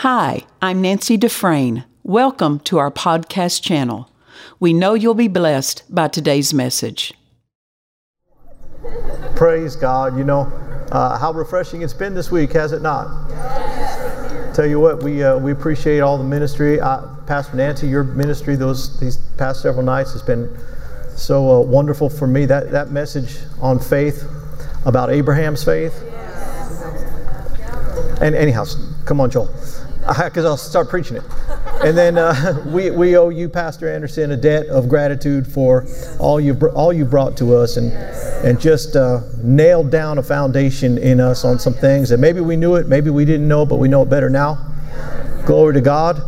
Hi, I'm Nancy Dufresne. Welcome to our podcast channel. We know you'll be blessed by today's message. Praise God. You know uh, how refreshing it's been this week, has it not? Tell you what, we uh, we appreciate all the ministry. Uh, Pastor Nancy, your ministry those these past several nights has been so uh, wonderful for me. That that message on faith about Abraham's faith. And anyhow, come on, Joel, because I'll start preaching it. And then uh, we, we owe you, Pastor Anderson, a debt of gratitude for all you all you brought to us and and just uh, nailed down a foundation in us on some things that maybe we knew it, maybe we didn't know, but we know it better now. Glory to God.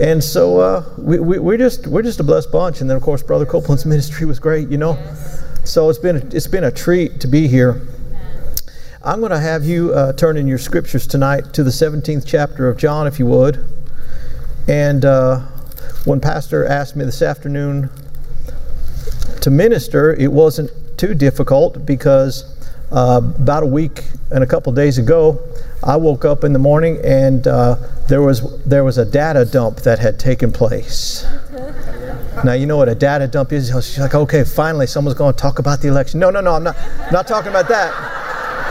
And so uh, we, we, we're just we're just a blessed bunch. And then of course, Brother Copeland's ministry was great, you know. So it's been it's been a treat to be here. I'm going to have you uh, turn in your scriptures tonight to the 17th chapter of John, if you would. And uh, when Pastor asked me this afternoon to minister, it wasn't too difficult because uh, about a week and a couple days ago, I woke up in the morning and uh, there was there was a data dump that had taken place. Now you know what a data dump is. She's like, okay, finally someone's going to talk about the election. No, no, no, I'm not not talking about that.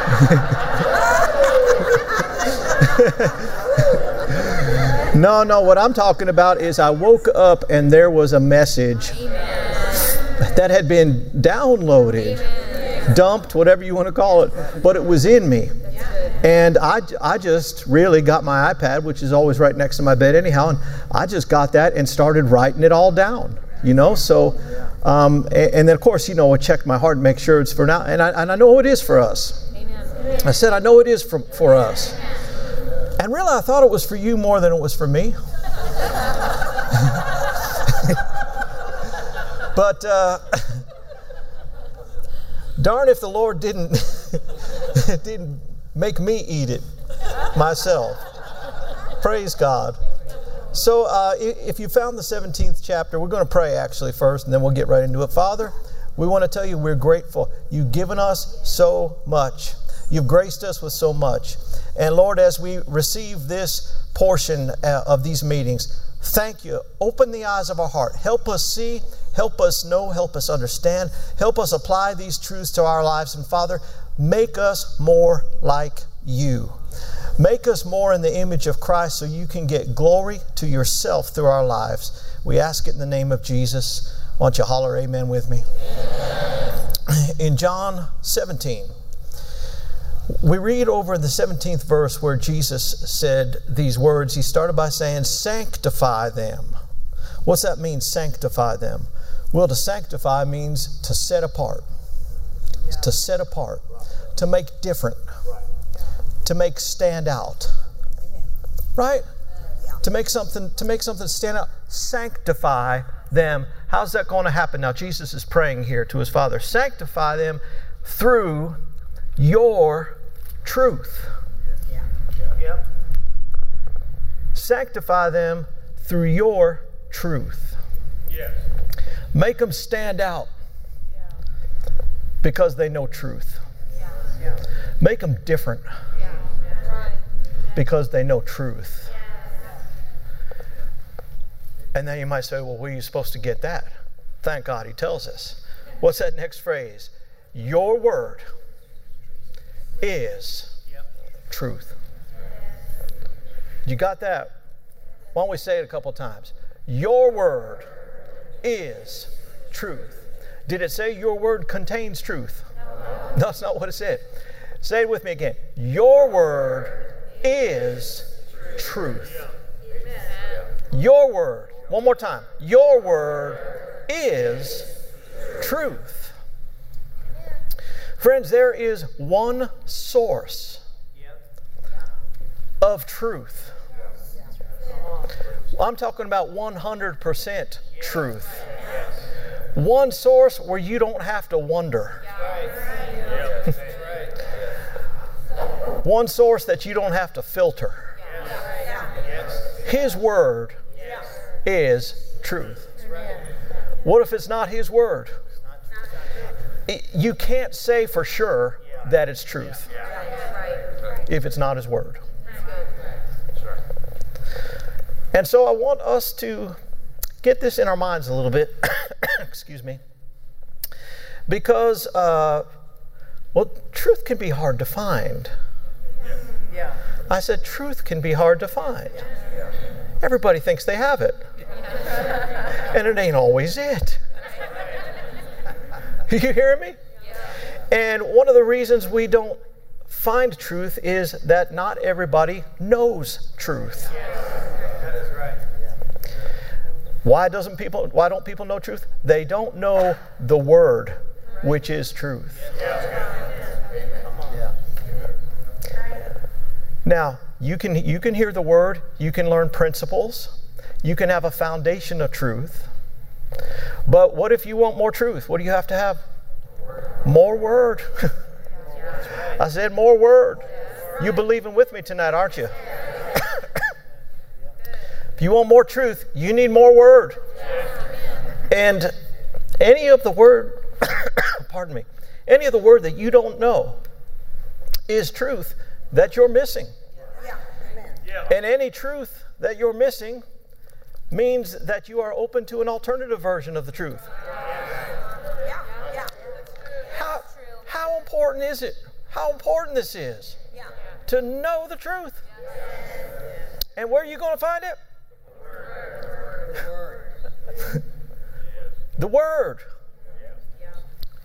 no, no, what I'm talking about is I woke up and there was a message that had been downloaded, dumped, whatever you want to call it, but it was in me. And I, I just really got my iPad, which is always right next to my bed anyhow, and I just got that and started writing it all down, you know? So, um, and, and, then of course, you know, I checked my heart and make sure it's for now, and I, and I know it is for us. I said, I know it is for, for us. And really, I thought it was for you more than it was for me. but uh, darn if the Lord didn't didn't make me eat it myself. Praise God. So, uh, if you found the 17th chapter, we're going to pray actually first, and then we'll get right into it. Father, we want to tell you we're grateful. You've given us so much. You've graced us with so much. And Lord, as we receive this portion uh, of these meetings, thank you. Open the eyes of our heart. Help us see, help us know, help us understand, help us apply these truths to our lives. And Father, make us more like you. Make us more in the image of Christ so you can get glory to yourself through our lives. We ask it in the name of Jesus. Why don't you holler amen with me? In John 17, we read over in the 17th verse where Jesus said these words. He started by saying, Sanctify them. What's that mean, sanctify them? Well, to sanctify means to set apart, yeah. to set apart, right. to make different, right. to make stand out. Amen. Right? Yeah. To make something to make something stand out. Sanctify them. How's that going to happen? Now Jesus is praying here to his Father. Sanctify them through your truth. Yeah. Yep. Sanctify them through your truth. Yes. Make them stand out because they know truth. Yeah. Make them different because they know truth. And then you might say, well, where are you supposed to get that? Thank God he tells us. What's that next phrase? Your word is truth. You got that? Why don't we say it a couple times? Your word is truth. Did it say your word contains truth? No. That's not what it said. Say it with me again. Your word is truth. Your word. One more time. Your word is truth. Friends, there is one source of truth. I'm talking about 100% truth. One source where you don't have to wonder. One source that you don't have to filter. His Word is truth. What if it's not His Word? You can't say for sure that it's truth if it's not His Word. And so I want us to get this in our minds a little bit. Excuse me. Because, uh, well, truth can be hard to find. Yeah. I said, truth can be hard to find. Everybody thinks they have it, and it ain't always it. you hear me? And one of the reasons we don't find truth is that not everybody knows truth. Why doesn't people why don't people know truth? They don't know the word, which is truth. Now, you can you can hear the word, you can learn principles, you can have a foundation of truth. But what if you want more truth? What do you have to have? More word. I said more word. You believing with me tonight, aren't you? If you want more truth, you need more word. And any of the word, pardon me, any of the word that you don't know is truth that you're missing. And any truth that you're missing means that you are open to an alternative version of the truth. How, how important is it? How important this is to know the truth. And where are you going to find it? the Word.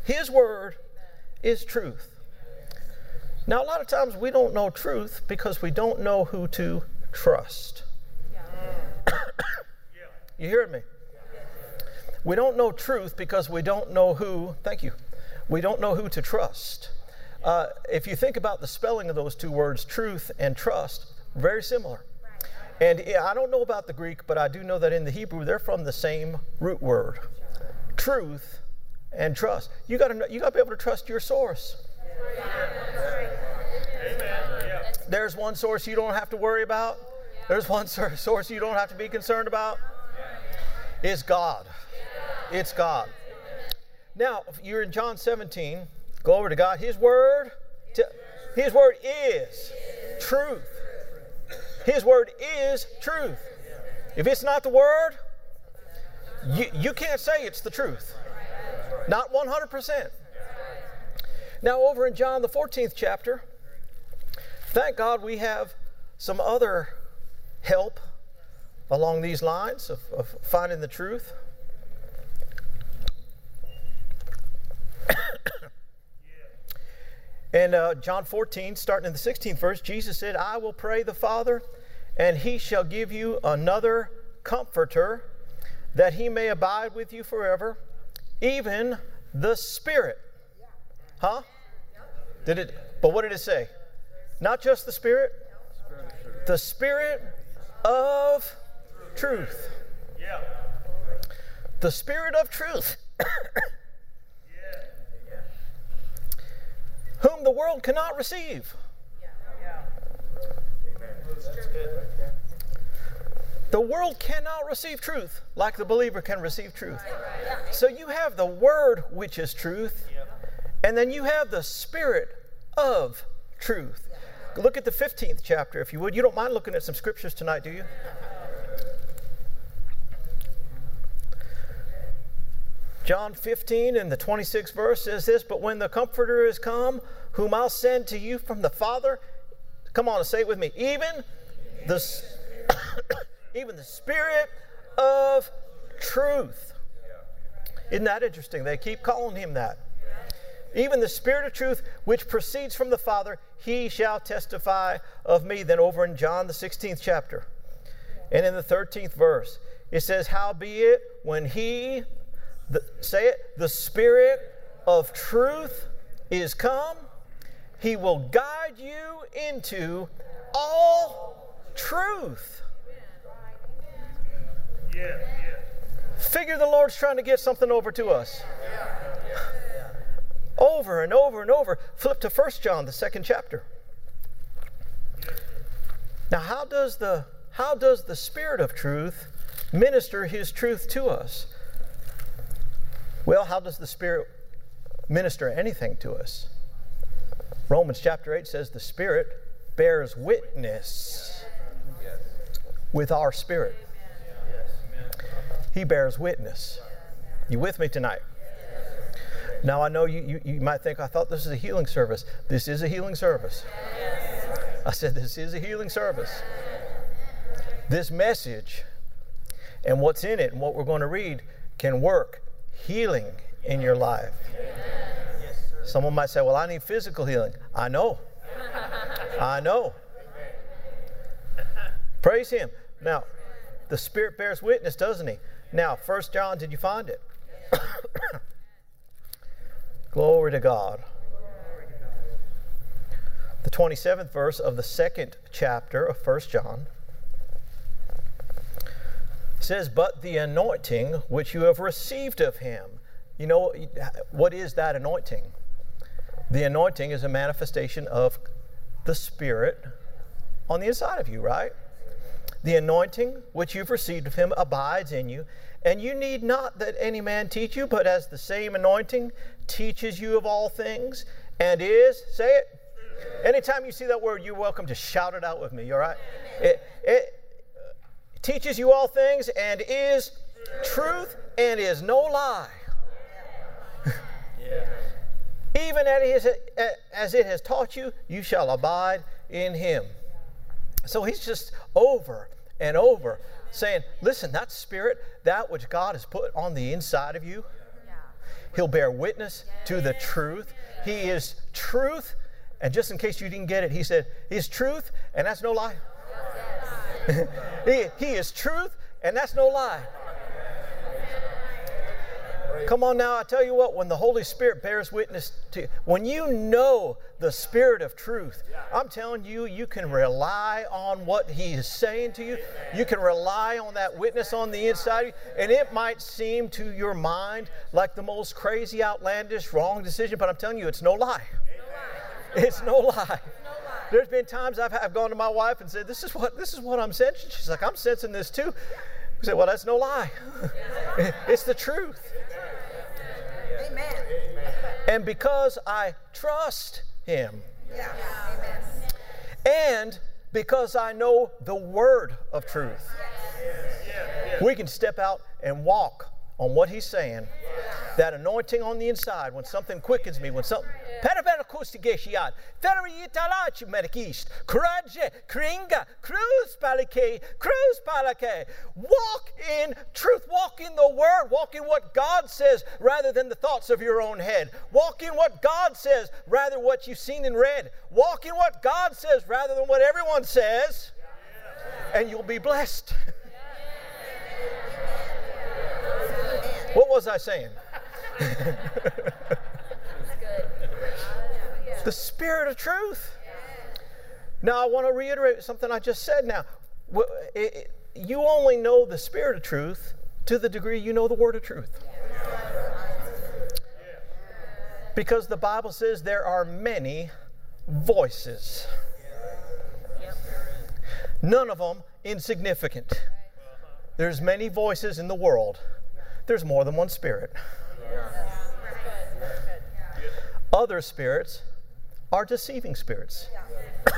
His Word is truth. Now, a lot of times we don't know truth because we don't know who to trust. you hearing me? We don't know truth because we don't know who, thank you, we don't know who to trust. Uh, if you think about the spelling of those two words, truth and trust, very similar. And I don't know about the Greek, but I do know that in the Hebrew, they're from the same root word truth and trust. You got to you got to be able to trust your source. There's one source you don't have to worry about. There's one source you don't have to be concerned about. It's God. It's God. Now, you're in John 17. Go over to God. His word, His word is truth. His word is truth. If it's not the word, you, you can't say it's the truth. Not 100%. Now, over in John, the 14th chapter, thank God we have some other help along these lines of, of finding the truth. In uh, John 14, starting in the 16th verse, Jesus said, I will pray the Father, and he shall give you another comforter, that he may abide with you forever, even the Spirit. Huh? Did it? But what did it say? Not just the Spirit, the Spirit of truth. Yeah. The Spirit of truth. yeah. whom the world cannot receive. Yeah. The world cannot receive truth like the believer can receive truth. So you have the Word, which is truth, and then you have the Spirit of truth. Look at the 15th chapter, if you would. You don't mind looking at some scriptures tonight, do you? John 15 and the 26th verse says this But when the Comforter is come, whom I'll send to you from the Father, come on and say it with me, even the, even the Spirit of truth. Isn't that interesting? They keep calling him that. Even the Spirit of truth, which proceeds from the Father, he shall testify of me. Then over in John, the 16th chapter, and in the 13th verse, it says, Howbeit, when he, the, say it, the Spirit of truth is come, He will guide you into all truth. Yeah, yeah. Figure the Lord's trying to get something over to us. Over and over and over. Flip to 1 John, the second chapter. Now, how does the how does the Spirit of truth minister His truth to us? Well, how does the Spirit minister anything to us? Romans chapter 8 says the Spirit bears witness. with our spirit. He bears witness. You with me tonight? Now, I know you, you, you, might think, I thought this is a healing service. This is a healing service. I said, This is a healing service. This message and what's in it and what we're going to read can work healing in your life. Someone might say, Well, I need physical healing. I know. I know. Praise Him. Now, the Spirit bears witness, doesn't He? Now, First John, did you find it? Glory to God. The 27th verse of the second chapter of First John says, But the anointing which you have received of him. You know, what is that anointing? The anointing is a manifestation of the Spirit on the inside of you, right? The anointing which you've received of him abides in you, and you need not that any man teach you, but as the same anointing teaches you of all things, and is, say it. Anytime you see that word, you're welcome to shout it out with me, all right? It, it teaches you all things and is truth and is no lie. Even as it has taught you, you shall abide in him. So he's just over and over saying, Listen, that spirit, that which God has put on the inside of you, he'll bear witness to the truth. He is truth. And just in case you didn't get it, he said, He's truth, and that's no lie. He, he is truth, and that's no lie. Come on now, I tell you what, when the Holy Spirit bears witness to you, when you know the Spirit of truth, I'm telling you, you can rely on what He is saying to you. You can rely on that witness on the inside of you. And it might seem to your mind like the most crazy, outlandish, wrong decision, but I'm telling you, it's no lie. It's no lie. There's been times I've, I've gone to my wife and said, "This is what this is what I'm sensing." She's like, "I'm sensing this too." I said, "Well, that's no lie. it's the truth." Amen. And because I trust Him, yeah. and because I know the word of truth, we can step out and walk on what He's saying that anointing on the inside, when something quickens me, when something. Perabenakustigeshiat, Ferritalach Merikist, Kuraje, Kringa, Cruz Palake, Cruz Palake. Walk in truth, walk in the Word, walk in what God says rather than the thoughts of your own head. Walk in what God says rather what you've seen and read. Walk in what God says rather than what everyone says, and you'll be blessed. What was I saying? the Spirit of truth. Now, I want to reiterate something I just said now. You only know the Spirit of truth to the degree you know the Word of truth. Because the Bible says there are many voices, none of them insignificant. There's many voices in the world there's more than one spirit. Other spirits are deceiving spirits.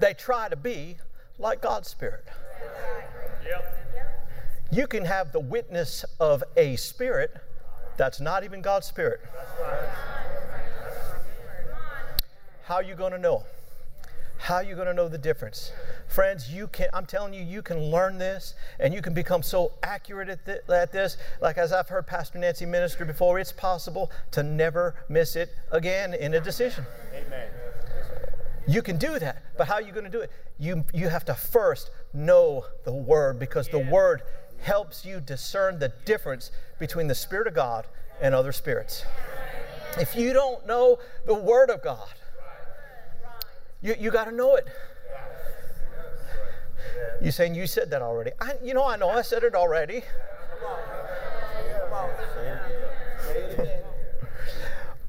they try to be like God's spirit. You can have the witness of a spirit that's not even God's spirit. How are you going to know? How are you going to know the difference? Friends, you can, I'm telling you, you can learn this and you can become so accurate at, th- at this. Like as I've heard Pastor Nancy minister before, it's possible to never miss it again in a decision. Amen. You can do that, but how are you going to do it? You, you have to first know the Word because yeah. the Word helps you discern the difference between the Spirit of God and other spirits. If you don't know the Word of God, you, you got to know it. You saying you said that already? I, you know, I know I said it already.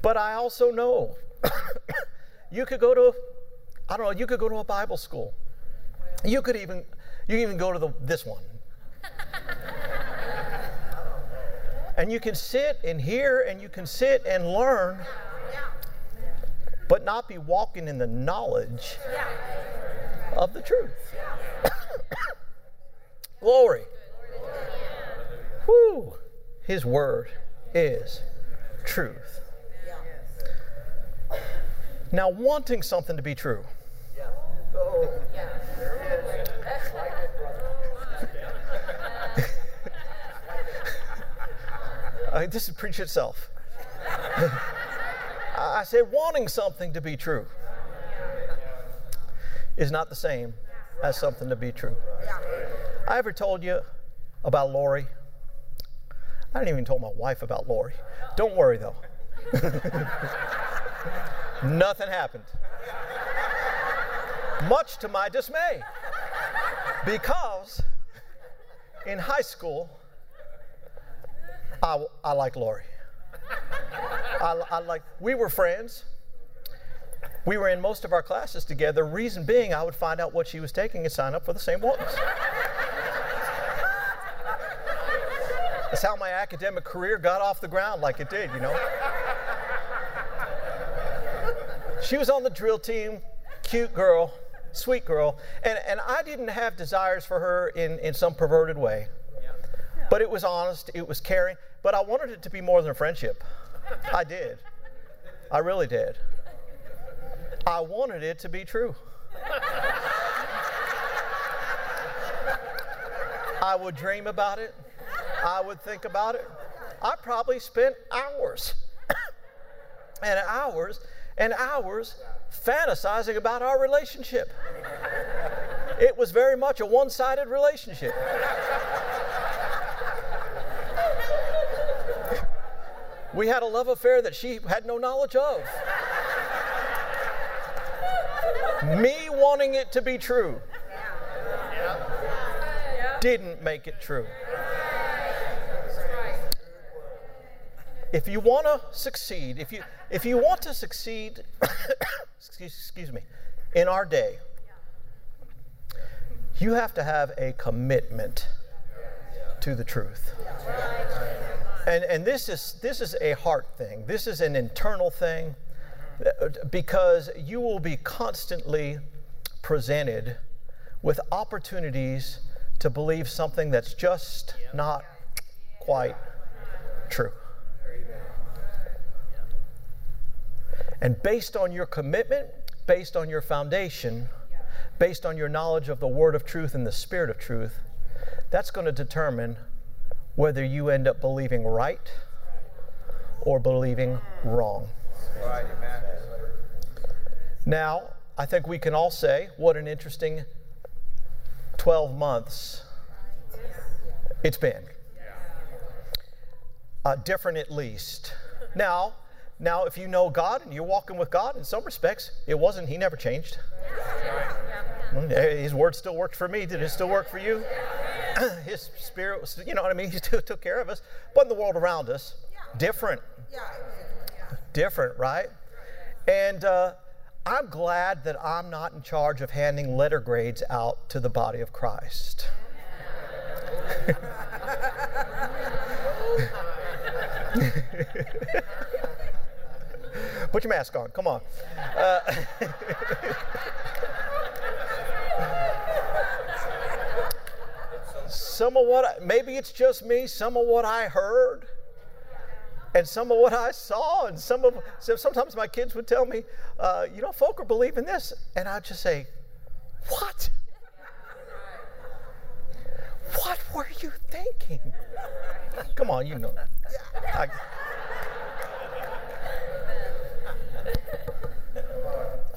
but I also know you could go to, I don't know, you could go to a Bible school. You could even, you even go to the, this one. and you can sit and hear and you can sit and learn but not be walking in the knowledge of the truth. Glory. Whoo. His word is truth. Now, wanting something to be true. Uh, this is preach itself. I said, wanting something to be true is not the same as something to be true. I ever told you about Lori? I didn't even tell my wife about Lori. Don't worry though. Nothing happened. Much to my dismay. Because in high school, I, I like Lori. I, I like, we were friends. We were in most of our classes together. Reason being, I would find out what she was taking and sign up for the same ones. That's how my academic career got off the ground like it did, you know. She was on the drill team, cute girl, sweet girl, and, and I didn't have desires for her in, in some perverted way. But it was honest, it was caring, but I wanted it to be more than a friendship. I did. I really did. I wanted it to be true. I would dream about it. I would think about it. I probably spent hours and hours and hours fantasizing about our relationship. It was very much a one sided relationship. We had a love affair that she had no knowledge of. Me wanting it to be true didn't make it true. If you want to succeed, if you if you want to succeed, excuse, excuse me, in our day, you have to have a commitment to the truth. And, and this, is, this is a heart thing, this is an internal thing uh, because you will be constantly presented with opportunities to believe something that's just not quite true. And based on your commitment, based on your foundation, based on your knowledge of the Word of truth and the Spirit of truth, that's going to determine whether you end up believing right or believing wrong. Now, I think we can all say, what an interesting 12 months it's been. Uh, different at least. Now, now, if you know God and you're walking with God, in some respects, it wasn't, He never changed. His word still worked for me. Did it still work for you? his spirit was, you know what I mean? He still took care of us. But in the world around us, different. Different, right? And uh, I'm glad that I'm not in charge of handing letter grades out to the body of Christ. Put your mask on. Come on. Uh, some of what, I, maybe it's just me, some of what I heard and some of what I saw, and some of, so sometimes my kids would tell me, uh, you know, folk are believing this. And I'd just say, what? What were you thinking? Come on, you know that. I,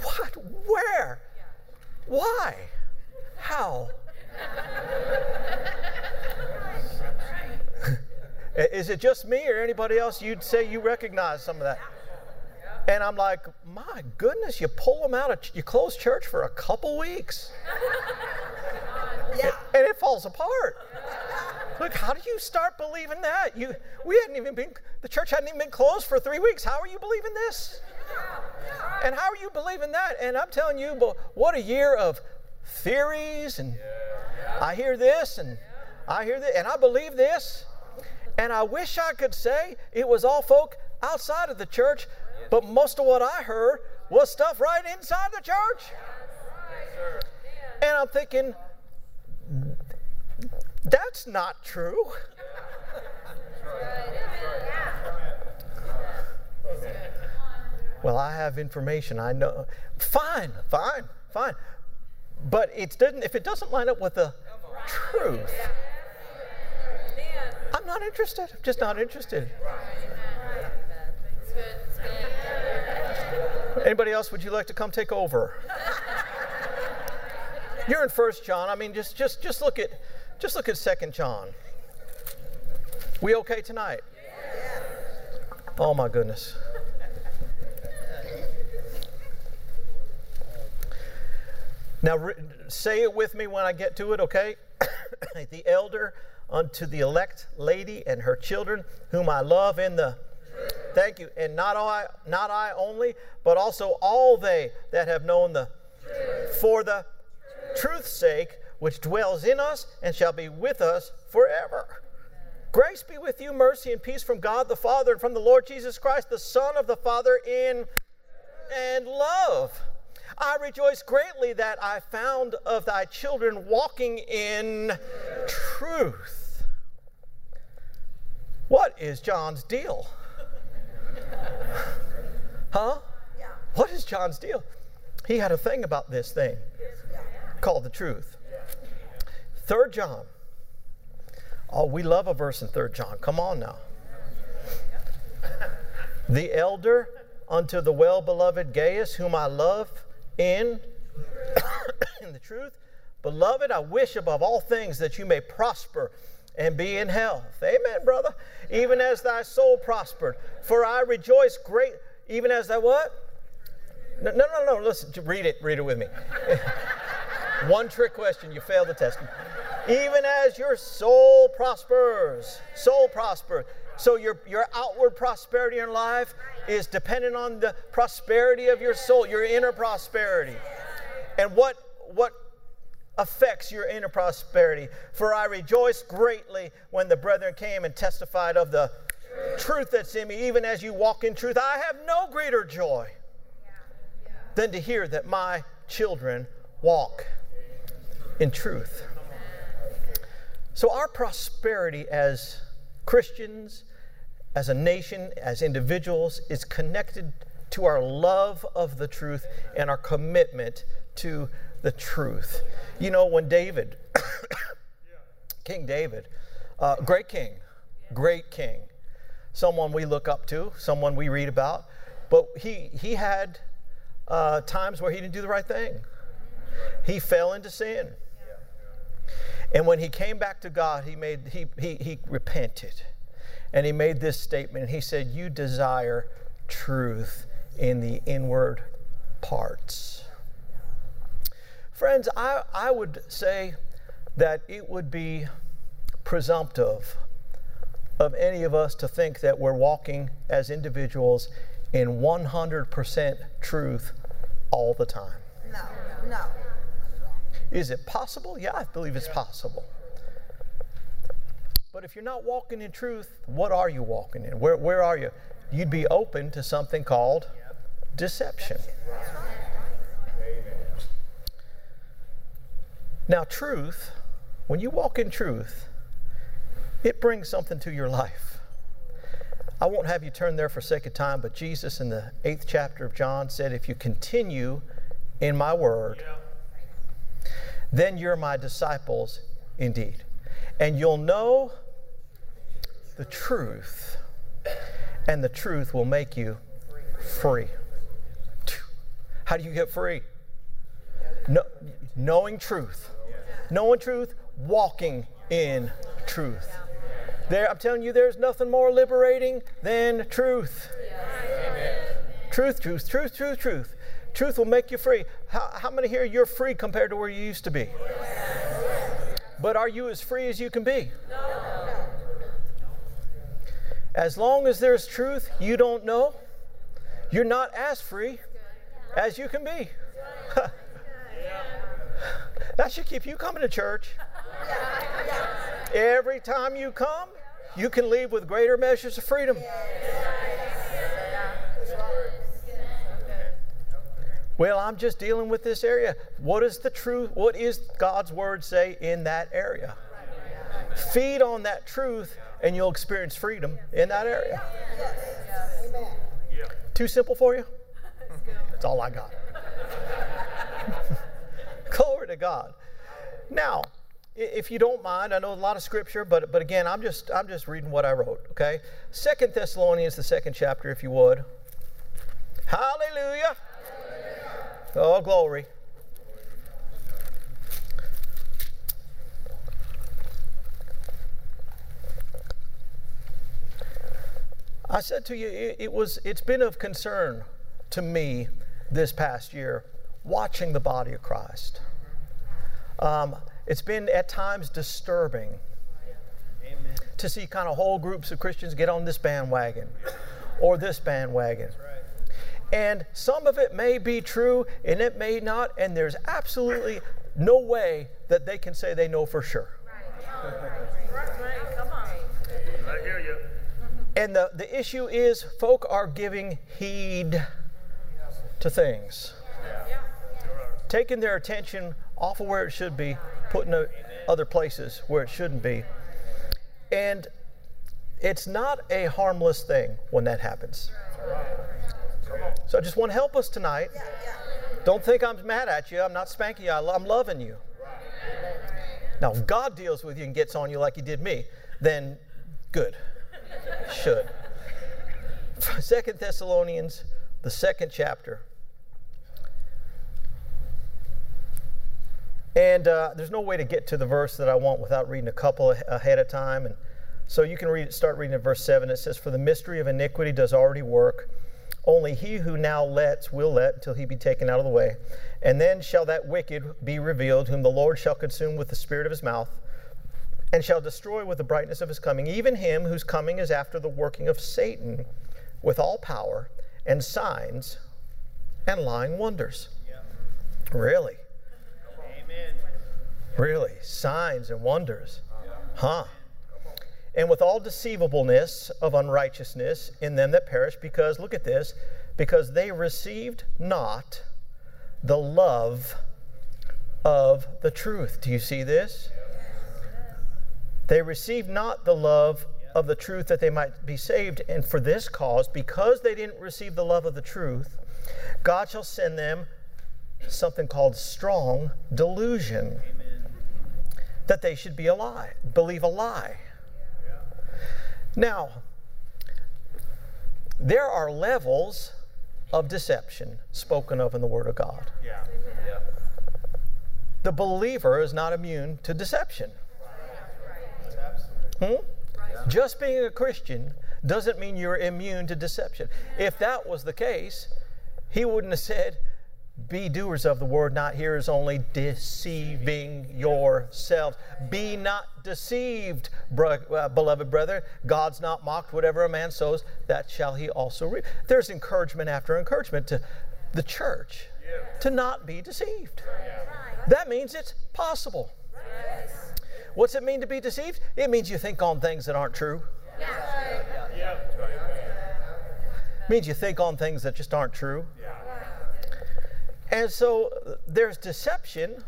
what? Where? Why? How? Is it just me or anybody else you'd say you recognize some of that? And I'm like, my goodness, you pull them out of, you close church for a couple weeks. yeah. And it falls apart. Look, how do you start believing that? You, we hadn't even been, the church hadn't even been closed for three weeks. How are you believing this? And how are you believing that? And I'm telling you, what a year of theories and I hear this and I hear this and I believe this. And I wish I could say it was all folk outside of the church, but most of what I heard was stuff right inside the church. And I'm thinking, That's not true. Well, I have information. I know. Fine, fine, fine. But it doesn't. If it doesn't line up with the truth, I'm not interested. I'm just not interested. Anybody else? Would you like to come take over? You're in First John. I mean, just just just look at just look at Second John. We okay tonight? Oh my goodness. Now, re- say it with me when I get to it, okay? the elder unto the elect lady and her children, whom I love in the. Thank you. And not I, not I only, but also all they that have known the. For the truth's sake, which dwells in us and shall be with us forever. Grace be with you, mercy and peace from God the Father and from the Lord Jesus Christ, the Son of the Father, in and love. I rejoice greatly that I found of thy children walking in truth. What is John's deal? Huh? What is John's deal? He had a thing about this thing called the truth. Third John. Oh, we love a verse in Third John. Come on now. The elder unto the well beloved Gaius, whom I love in, in the truth. Beloved, I wish above all things that you may prosper and be in health. Amen, brother. Even as thy soul prospered. For I rejoice great, even as thy what? No, no, no, no. Listen, read it. Read it with me. One trick question. You failed the test. Even as your soul prospers. Soul prospers. So your, your outward prosperity in life is dependent on the prosperity of your soul, your inner prosperity. And what what affects your inner prosperity? For I rejoiced greatly when the brethren came and testified of the truth that's in me, even as you walk in truth. I have no greater joy than to hear that my children walk in truth. So, our prosperity as Christians, as a nation, as individuals, is connected to our love of the truth and our commitment to the truth. You know, when David, King David, uh, great king, great king, someone we look up to, someone we read about, but he, he had uh, times where he didn't do the right thing. He fell into sin. And when he came back to God, he, made, he, he, he repented. And he made this statement. He said, You desire truth in the inward parts. Friends, I, I would say that it would be presumptive of any of us to think that we're walking as individuals in 100% truth all the time. No, no. Is it possible? Yeah, I believe it's possible. But if you're not walking in truth, what are you walking in? Where, where are you? You'd be open to something called deception. Now, truth, when you walk in truth, it brings something to your life. I won't have you turn there for sake of time, but Jesus in the eighth chapter of John said, If you continue in my word, then you're my disciples indeed. And you'll know the truth, and the truth will make you free. How do you get free? No, knowing truth. Knowing truth, walking in truth. There, I'm telling you, there's nothing more liberating than truth. Truth, truth, truth, truth, truth. Truth will make you free. How, how many here you're free compared to where you used to be? But are you as free as you can be? No. As long as there's truth you don't know, you're not as free as you can be. that should keep you coming to church. Every time you come, you can leave with greater measures of freedom. Well, I'm just dealing with this area. What is the truth? What is God's word say in that area? Feed on that truth, and you'll experience freedom in that area. Too simple for you? That's all I got. Glory to God. Now, if you don't mind, I know a lot of scripture, but but again, I'm just I'm just reading what I wrote. Okay, Second Thessalonians, the second chapter, if you would. Hallelujah. Oh, glory. I said to you, it, it, was, it's been of concern to me this past year watching the body of Christ. Um, it's been at times disturbing Amen. to see kind of whole groups of Christians get on this bandwagon or this bandwagon. And some of it may be true and it may not, and there's absolutely no way that they can say they know for sure. And the, the issue is folk are giving heed to things, taking their attention off of where it should be, putting it other places where it shouldn't be. And it's not a harmless thing when that happens. So I just want to help us tonight. Don't think I'm mad at you. I'm not spanking you. I'm loving you. Now, if God deals with you and gets on you like He did me, then good. Should. Second Thessalonians, the second chapter. And uh, there's no way to get to the verse that I want without reading a couple ahead of time. And so you can read, start reading at verse 7. It says, For the mystery of iniquity does already work. Only he who now lets will let until he be taken out of the way. And then shall that wicked be revealed, whom the Lord shall consume with the spirit of his mouth and shall destroy with the brightness of his coming, even him whose coming is after the working of Satan with all power and signs and lying wonders. Really? Amen. Really? Signs and wonders. Huh? And with all deceivableness of unrighteousness in them that perish, because, look at this, because they received not the love of the truth. Do you see this? They received not the love of the truth that they might be saved. And for this cause, because they didn't receive the love of the truth, God shall send them something called strong delusion Amen. that they should be a lie, believe a lie. Now, there are levels of deception spoken of in the Word of God. Yeah. Yeah. The believer is not immune to deception. Hmm? Just being a Christian doesn't mean you're immune to deception. If that was the case, he wouldn't have said, Be doers of the word, not hearers only, deceiving yourselves. Be not deceived, uh, beloved brother. God's not mocked. Whatever a man sows, that shall he also reap. There's encouragement after encouragement to the church to not be deceived. That means it's possible. What's it mean to be deceived? It means you think on things that aren't true. Yeah. It means you think on things that just aren't true. And so uh, there's deception,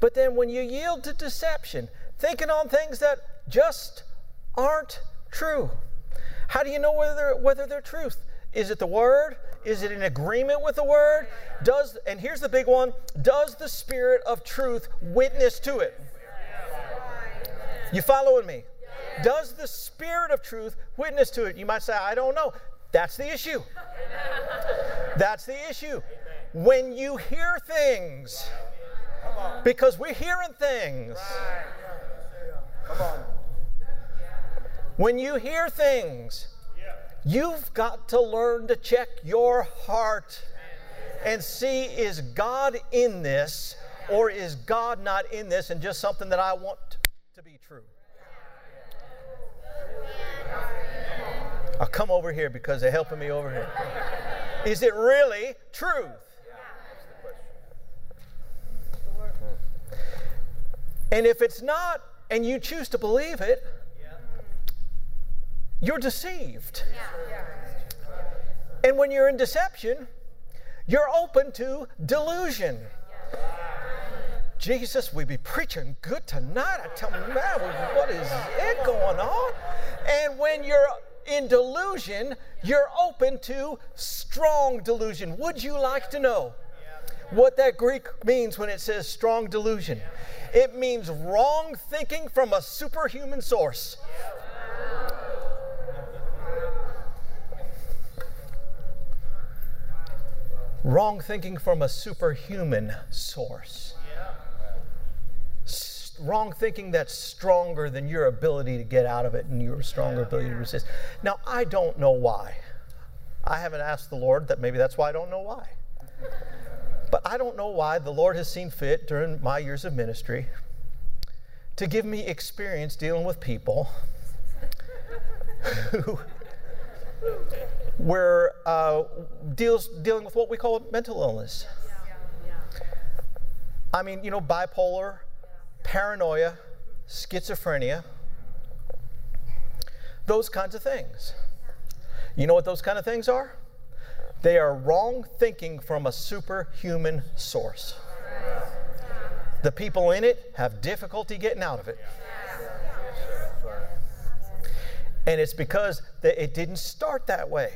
but then when you yield to deception, thinking on things that just aren't true, how do you know whether they're, whether they're truth? Is it the word? Is it in agreement with the word? Does and here's the big one, does the spirit of truth witness to it? You following me? Does the Spirit of truth witness to it? You might say, I don't know. That's the issue. That's the issue. When you hear things, because we're hearing things. When you hear things, you've got to learn to check your heart and see is God in this or is God not in this and just something that I want to be true. I'll come over here because they're helping me over here. Is it really truth? And if it's not, and you choose to believe it, you're deceived. And when you're in deception, you're open to delusion. Jesus, we be preaching good tonight. I tell them, man, what is it going on? And when you're in delusion, you're open to strong delusion. Would you like to know what that Greek means when it says strong delusion? It means wrong thinking from a superhuman source. Wrong thinking from a superhuman source. Wrong thinking that's stronger than your ability to get out of it and your stronger ability to resist. Now, I don't know why. I haven't asked the Lord that maybe that's why I don't know why. But I don't know why the Lord has seen fit during my years of ministry to give me experience dealing with people who were uh, deals dealing with what we call mental illness. I mean, you know, bipolar, paranoia, schizophrenia, those kinds of things. You know what those kind of things are? They are wrong thinking from a superhuman source. The people in it have difficulty getting out of it. And it's because it didn't start that way.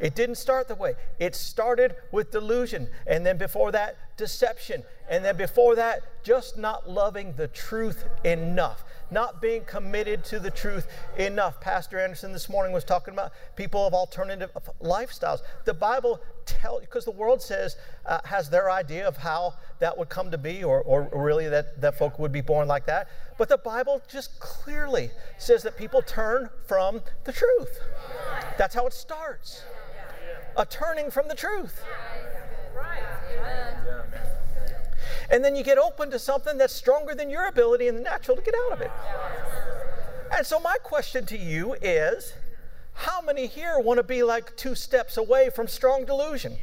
It didn't start that way. It started with delusion. And then before that, deception. And then before that, just not loving the truth enough, not being committed to the truth enough. Pastor Anderson this morning was talking about people of alternative lifestyles. The Bible tells, because the world says, uh, has their idea of how that would come to be, or, or really that, that folk would be born like that. But the Bible just clearly says that people turn from the truth. That's how it starts a turning from the truth. And then you get open to something that's stronger than your ability and the natural to get out of it. And so, my question to you is how many here want to be like two steps away from strong delusion?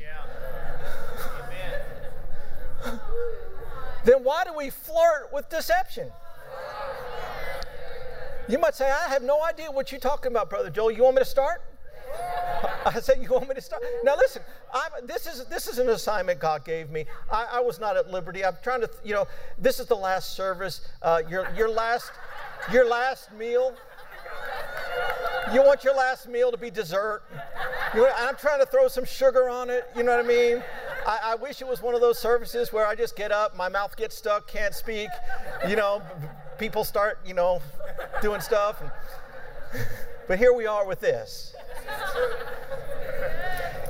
then why do we flirt with deception? You might say, I have no idea what you're talking about, Brother Joel. You want me to start? I said, "You want me to start?" Now listen, I'm, this is this is an assignment God gave me. I, I, was not at liberty. I'm trying to, you know, this is the last service. Uh, your your last your last meal. You want your last meal to be dessert. You, I'm trying to throw some sugar on it. You know what I mean? I, I wish it was one of those services where I just get up, my mouth gets stuck, can't speak. You know, people start, you know, doing stuff. And, but here we are with this.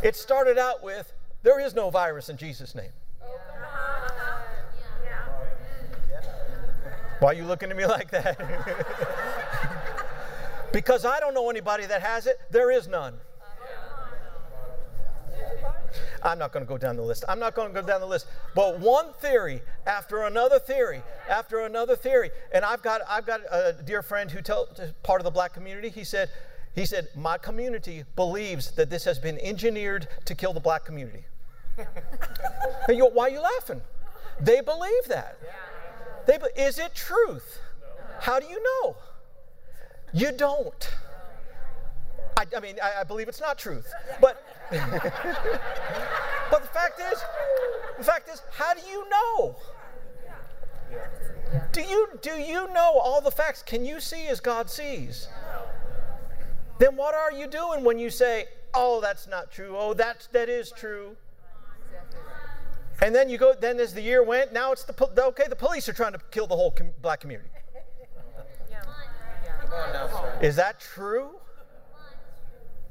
It started out with there is no virus in Jesus' name. Why are you looking at me like that? because I don't know anybody that has it, there is none. I'm not going to go down the list. I'm not going to go down the list. But one theory after another theory after another theory, and I've got I've got a dear friend who tell part of the black community. He said he said, My community believes that this has been engineered to kill the black community. you Why are you laughing? They believe that. They, is it truth? How do you know? You don't. I, I mean, I, I, believe it's not truth. But, but the fact is, the fact is, how do you know? Do you, do you know all the facts? Can you see as God sees? Then what are you doing when you say, oh, that's not true, oh, that's, that is true? And then you go, then as the year went, now it's the, okay, the police are trying to kill the whole com- black community. Is that true?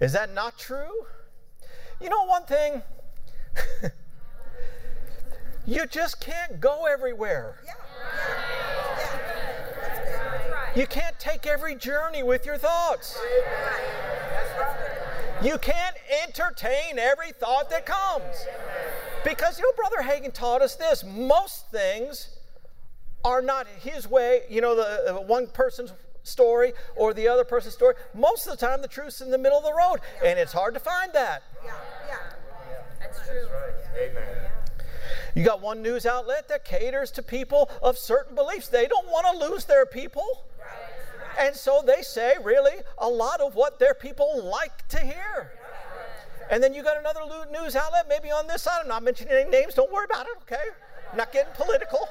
Is that not true? You know one thing? you just can't go everywhere. You can't take every journey with your thoughts. You can't entertain every thought that comes. Because, you know, Brother Hagin taught us this most things are not his way, you know, the one person's story or the other person's story. Most of the time, the truth's in the middle of the road, and it's hard to find that. Yeah, yeah. That's true. That's right. Amen. You got one news outlet that caters to people of certain beliefs. They don't want to lose their people. And so they say, really, a lot of what their people like to hear. And then you got another news outlet, maybe on this side. I'm not mentioning any names. Don't worry about it, okay? I'm not getting political.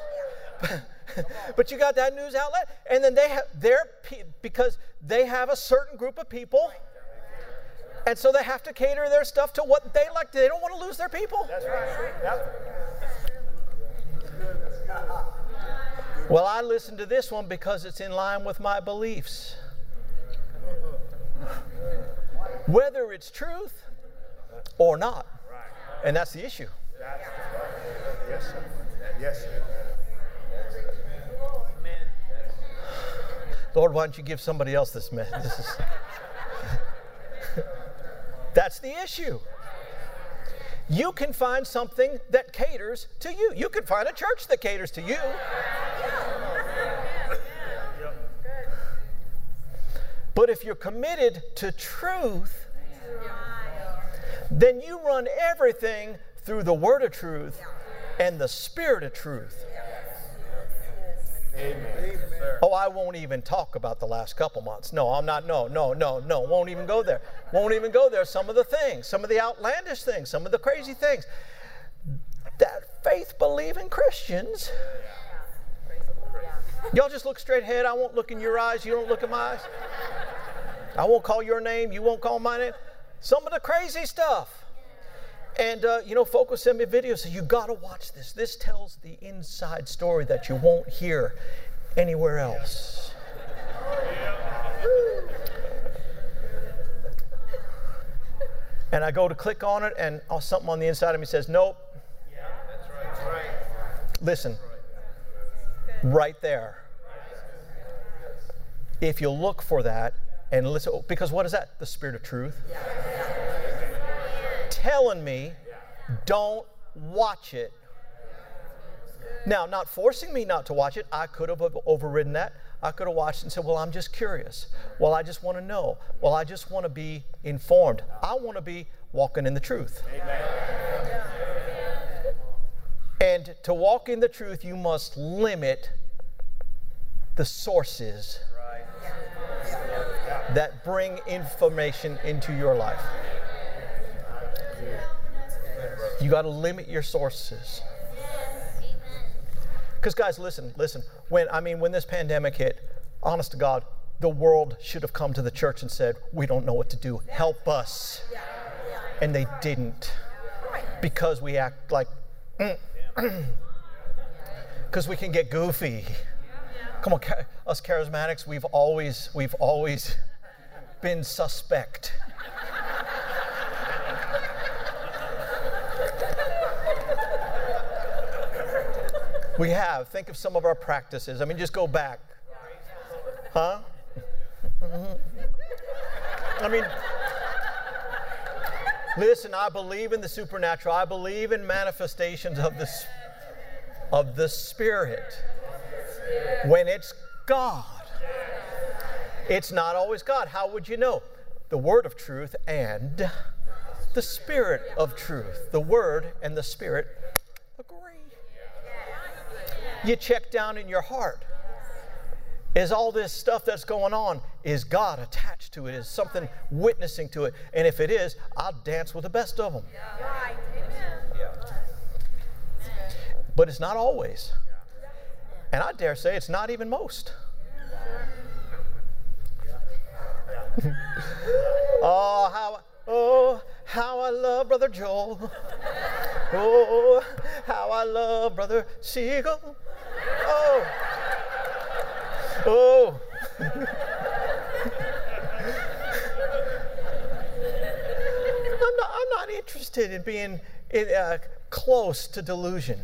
but you got that news outlet, and then they have their because they have a certain group of people, and so they have to cater their stuff to what they like. They don't want to lose their people. That's right. Yep. Well, I listen to this one because it's in line with my beliefs. Whether it's truth or not. And that's the issue. Yes, sir. Yes, sir. Lord, why don't you give somebody else this message? That's the issue. You can find something that caters to you. You can find a church that caters to you. But if you're committed to truth, then you run everything through the word of truth and the spirit of truth. Amen. Oh, I won't even talk about the last couple months. No, I'm not. No, no, no, no. Won't even go there. Won't even go there. Some of the things, some of the outlandish things, some of the crazy things. That faith believing Christians. Y'all just look straight ahead. I won't look in your eyes. You don't look in my eyes. I won't call your name. You won't call my name. Some of the crazy stuff. And, uh, you know, folks will send me videos, say, you got to watch this. This tells the inside story that you won't hear anywhere else. And I go to click on it, and something on the inside of me says, nope. Listen, right there. If you look for that and listen, oh, because what is that? The Spirit of truth telling me, don't watch it. Now, not forcing me not to watch it, I could have overridden that. I could have watched and said, Well, I'm just curious. Well, I just want to know. Well, I just want to be informed. I want to be walking in the truth. Amen. And to walk in the truth, you must limit the sources that bring information into your life. You got to limit your sources. Because, guys, listen, listen. When I mean, when this pandemic hit, honest to God, the world should have come to the church and said, "We don't know what to do. Help us." And they didn't, because we act like, because we can get goofy. Come on, us charismatics, we've always, we've always been suspect. We have. Think of some of our practices. I mean, just go back. Huh? I mean, listen, I believe in the supernatural. I believe in manifestations of the, of the Spirit. When it's God, it's not always God. How would you know? The Word of truth and the Spirit of truth. The Word and the Spirit agree. you check down in your heart. Is all this stuff that's going on, is God attached to it? Is something witnessing to it? And if it is, I'll dance with the best of them. But it's not always. And I dare say it's not even most. oh, how, oh, how I love Brother Joel. Oh, how I love Brother Siegel. Oh. Oh. I'm not, I'm not interested in being in, uh, close to delusion.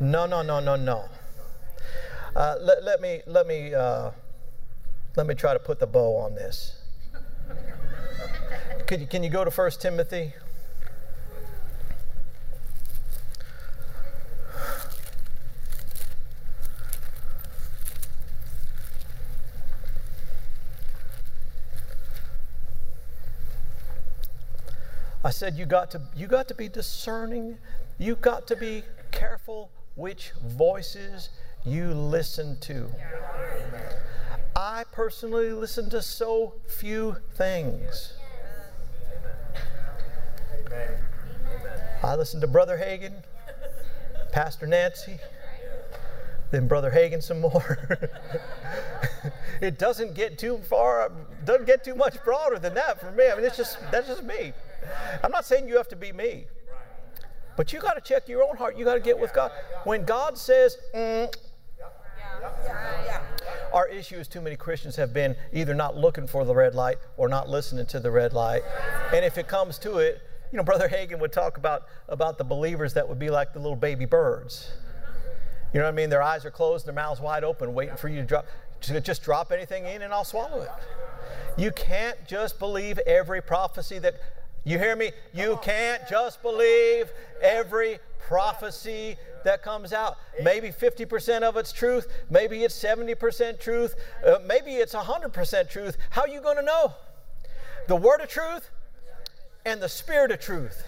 No, no, no, no, no. Uh, let, let me let me uh, let me try to put the bow on this. Can you, can you go to 1 Timothy? I said you got to you got to be discerning. You got to be careful which voices you listen to. I personally listen to so few things. I listen to Brother Hagin, Pastor Nancy, then Brother Hagin some more. it doesn't get too far, doesn't get too much broader than that for me. I mean, it's just that's just me. I'm not saying you have to be me, but you got to check your own heart. You got to get with God. When God says, mm, our issue is too many Christians have been either not looking for the red light or not listening to the red light. And if it comes to it, you know, Brother Hagin would talk about, about the believers that would be like the little baby birds. You know what I mean? Their eyes are closed, their mouths wide open, waiting for you to drop. Just drop anything in and I'll swallow it. You can't just believe every prophecy that, you hear me? You can't just believe every prophecy that comes out. Maybe 50% of it's truth, maybe it's 70% truth, uh, maybe it's 100% truth. How are you going to know? The word of truth and the spirit of truth.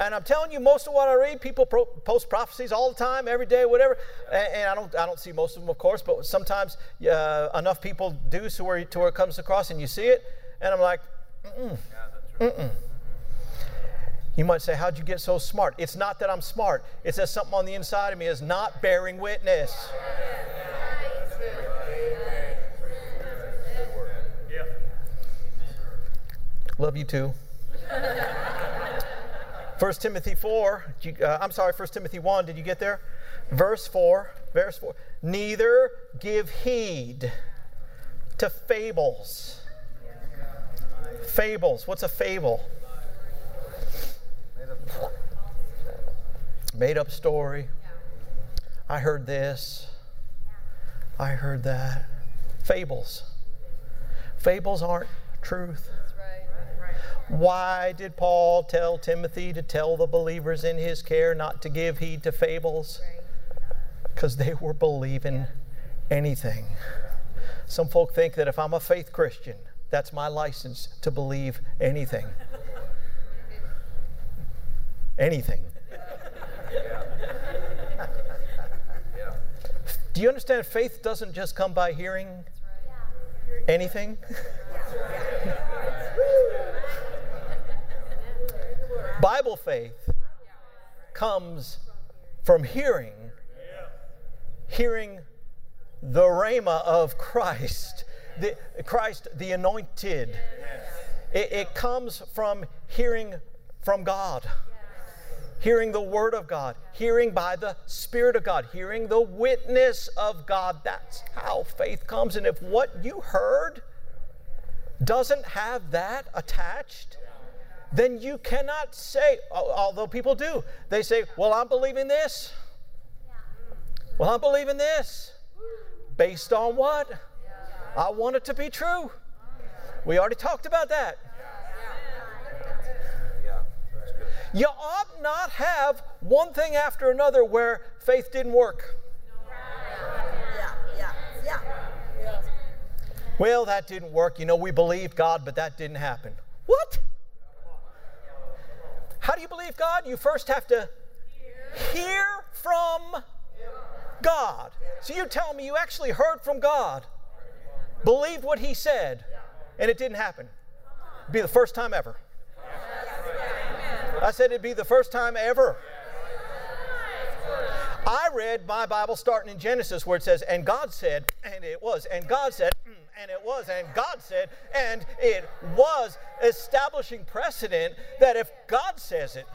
And I'm telling you, most of what I read, people pro- post prophecies all the time, every day, whatever. And, and, I don't, I don't see most of them, of course, but sometimes uh, enough people do to where, to where it comes across and you see it, and I'm like, mm-mm, mm-mm. You might say, How'd you get so smart? It's not that I'm smart, it's that something on the inside of me is not bearing witness. Love you too. 1 Timothy 4, uh, I'm sorry, 1 Timothy 1, did you get there? Verse 4, verse 4. Neither give heed to fables. Fables. What's a fable? Made up story. I heard this. I heard that. Fables. Fables aren't truth. Why did Paul tell Timothy to tell the believers in his care not to give heed to fables? Because they were believing anything. Some folk think that if I'm a faith Christian, that's my license to believe anything. Anything. Do you understand faith doesn't just come by hearing anything? Bible faith comes from hearing, hearing the rhema of Christ, the, Christ the anointed. It, it comes from hearing from God hearing the Word of God, hearing by the Spirit of God, hearing the witness of God. That's how faith comes. And if what you heard doesn't have that attached, then you cannot say, although people do, they say, Well, I'm believing this. Well, I'm believing this. Based on what? I want it to be true. We already talked about that. You ought not have one thing after another where faith didn't work. Yeah, yeah, yeah. Well, that didn't work. You know, we believed God, but that didn't happen. What? How do you believe God? You first have to hear from God. So you tell me you actually heard from God, believed what He said, and it didn't happen. It'd be the first time ever. I said it'd be the first time ever. I read my Bible starting in Genesis where it says, and God said, and it was, and God said, mm, and it was, and God said, and it was, establishing precedent that if God says it,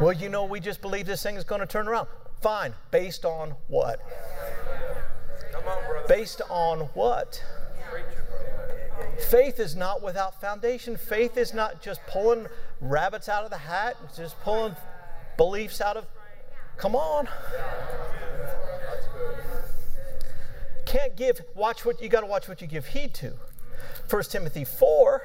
well, you know, we just believe this thing is going to turn around. Fine. Based on what? Based on what? Faith is not without foundation. Faith is not just pulling rabbits out of the hat, It's just pulling beliefs out of. Come on. Can't give, watch what, you got to watch what you give heed to. 1 Timothy 4.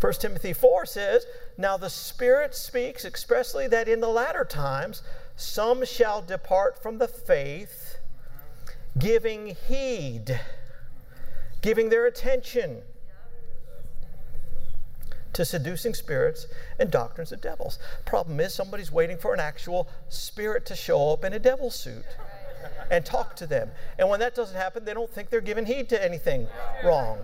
1 Timothy 4 says, Now the Spirit speaks expressly that in the latter times some shall depart from the faith, giving heed giving their attention to seducing spirits and doctrines of devils. Problem is, somebody's waiting for an actual spirit to show up in a devil suit and talk to them. And when that doesn't happen, they don't think they're giving heed to anything wrong.